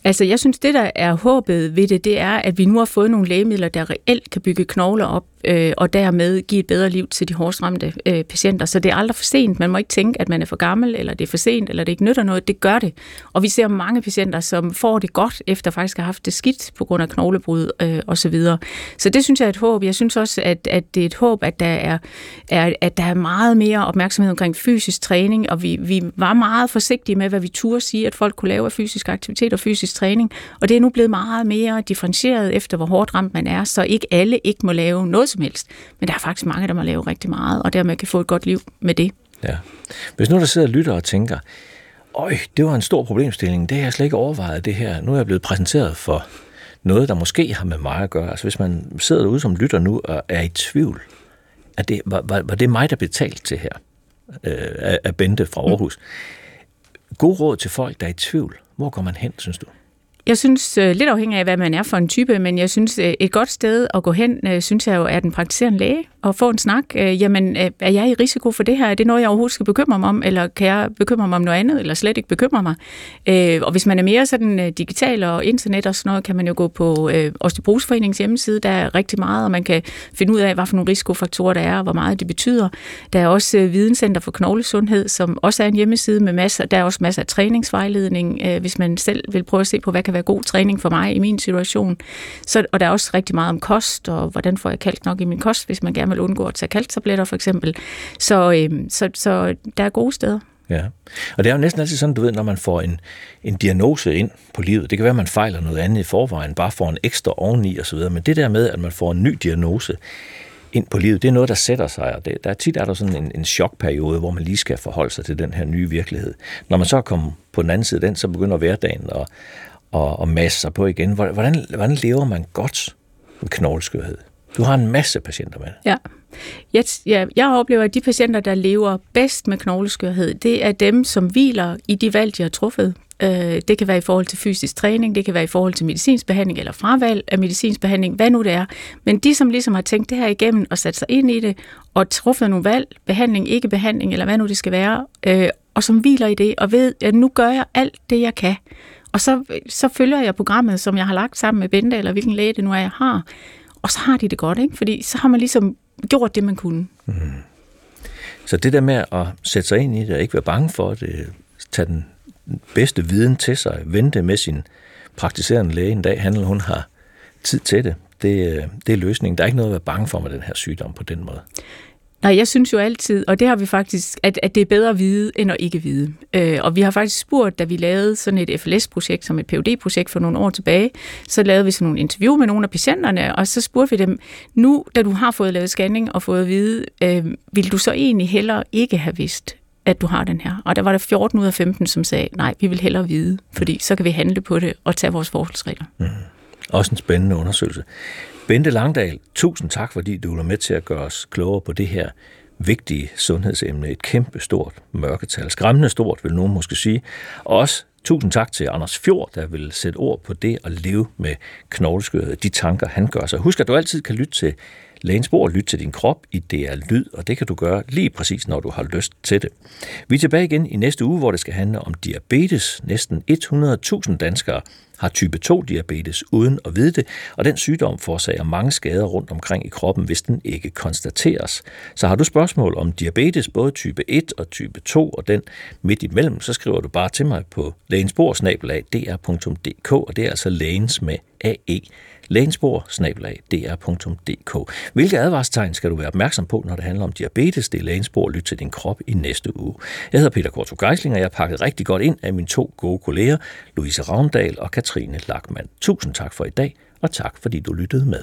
Altså, jeg synes, det der er håbet ved det, det er, at vi nu har fået nogle lægemidler, der reelt kan bygge knogler op, øh, og dermed give et bedre liv til de hårdest ramte øh, patienter. Så det er aldrig for sent. Man må ikke tænke, at man er for gammel, eller det er for sent, eller det ikke nytter noget. Det gør det. Og vi ser mange patienter, som får det godt, efter faktisk at have haft det skidt på grund af knoglebrud øh, osv. Så, videre. så det synes jeg er et håb. Jeg synes også, at, at det er et håb, at der er, er, at der er meget mere opmærksomhed omkring fysisk træning, og vi, vi var meget forsigtige med, hvad vi turde sige, at folk kunne lave af fysisk aktivitet og fysisk træning. Og det er nu blevet meget mere differentieret efter, hvor hårdt ramt man er, så ikke alle ikke må lave noget som helst. Men der er faktisk mange, der må lave rigtig meget, og dermed kan få et godt liv med det. Ja. Hvis nu der sidder og lytter og tænker, øj, det var en stor problemstilling, det har jeg slet ikke overvejet det her. Nu er jeg blevet præsenteret for noget, der måske har med mig at gøre. Altså hvis man sidder derude som lytter nu og er i tvivl, at det, var, var, var det mig, der betalte til her øh, af, af Bente fra Aarhus? Mm. God råd til folk, der er i tvivl. Hvor går man hen, synes du? Jeg synes, øh, lidt afhængig af, hvad man er for en type, men jeg synes, øh, et godt sted at gå hen, øh, synes jeg jo, er den praktiserende læge, og få en snak. Jamen, er jeg i risiko for det her? Er det noget, jeg overhovedet skal bekymre mig om, eller kan jeg bekymre mig om noget andet, eller slet ikke bekymre mig? Og hvis man er mere sådan digital og internet og sådan noget, kan man jo gå på Osteoporosforeningens hjemmeside. Der er rigtig meget, og man kan finde ud af, hvad for nogle risikofaktorer der er, og hvor meget det betyder. Der er også Videnscenter for Knoglesundhed, som også er en hjemmeside med masser. Der er også masser af træningsvejledning, hvis man selv vil prøve at se på, hvad kan være god træning for mig i min situation. Så, og der er også rigtig meget om kost, og hvordan får jeg kalk nok i min kost, hvis man gerne vil undgå at tage kalktabletter for eksempel. Så, øh, så, så der er gode steder. Ja, og det er jo næsten altid sådan, du ved, når man får en, en diagnose ind på livet, det kan være, at man fejler noget andet i forvejen, bare får en ekstra oveni og så videre, men det der med, at man får en ny diagnose ind på livet, det er noget, der sætter sig, og det, der er tit er der sådan en, en chokperiode, hvor man lige skal forholde sig til den her nye virkelighed. Når man så er kommet på den anden side af den, så begynder hverdagen at, og, og masse sig på igen. Hvordan, hvordan lever man godt med knogleskørhed? Du har en masse patienter med Ja. Jeg, ja, jeg oplever, at de patienter, der lever bedst med knogleskørhed, det er dem, som hviler i de valg, de har truffet. Øh, det kan være i forhold til fysisk træning, det kan være i forhold til medicinsk behandling eller fravalg af medicinsk behandling, hvad nu det er. Men de, som ligesom har tænkt det her igennem og sat sig ind i det, og truffet nogle valg, behandling, ikke behandling, eller hvad nu det skal være, øh, og som hviler i det, og ved, at nu gør jeg alt det, jeg kan. Og så, så følger jeg programmet, som jeg har lagt sammen med Bente, eller hvilken læge det nu er, jeg har. Og så har de det godt, ikke? Fordi så har man ligesom gjort det, man kunne. Mm. Så det der med at sætte sig ind i det, og ikke være bange for det, tage den bedste viden til sig, vente med sin praktiserende læge en dag, han eller hun har tid til det, det, øh, det er løsningen. Der er ikke noget at være bange for med den her sygdom på den måde. Nej, jeg synes jo altid, og det har vi faktisk, at, at det er bedre at vide, end at ikke vide. Øh, og vi har faktisk spurgt, da vi lavede sådan et FLS-projekt, som et phd projekt for nogle år tilbage, så lavede vi sådan nogle interview med nogle af patienterne, og så spurgte vi dem, nu da du har fået lavet scanning og fået at vide, øh, vil du så egentlig heller ikke have vidst, at du har den her? Og der var der 14 ud af 15, som sagde, nej, vi vil hellere vide, fordi så kan vi handle på det og tage vores forholdsregler. Mm. Også en spændende undersøgelse. Bente Langdal, tusind tak, fordi du var med til at gøre os klogere på det her vigtige sundhedsemne. Et kæmpe stort mørketal. Skræmmende stort, vil nogen måske sige. Og også tusind tak til Anders Fjord, der vil sætte ord på det at leve med knogleskørhed. De tanker, han gør sig. Husk, at du altid kan lytte til Lægens bord, lyt til din krop i DR Lyd, og det kan du gøre lige præcis, når du har lyst til det. Vi er tilbage igen i næste uge, hvor det skal handle om diabetes. Næsten 100.000 danskere har type 2-diabetes uden at vide det, og den sygdom forårsager mange skader rundt omkring i kroppen, hvis den ikke konstateres. Så har du spørgsmål om diabetes, både type 1 og type 2, og den midt imellem, så skriver du bare til mig på lægensbordsnabelag.dr.dk, og det er altså lægens med AE lægensbord.dr.dk. Hvilke advarstegn skal du være opmærksom på, når det handler om diabetes? Det er lægensbord. Lyt til din krop i næste uge. Jeg hedder Peter Korto Geisling, og jeg er pakket rigtig godt ind af mine to gode kolleger, Louise Ravndal og Katrine Lackmann. Tusind tak for i dag, og tak fordi du lyttede med.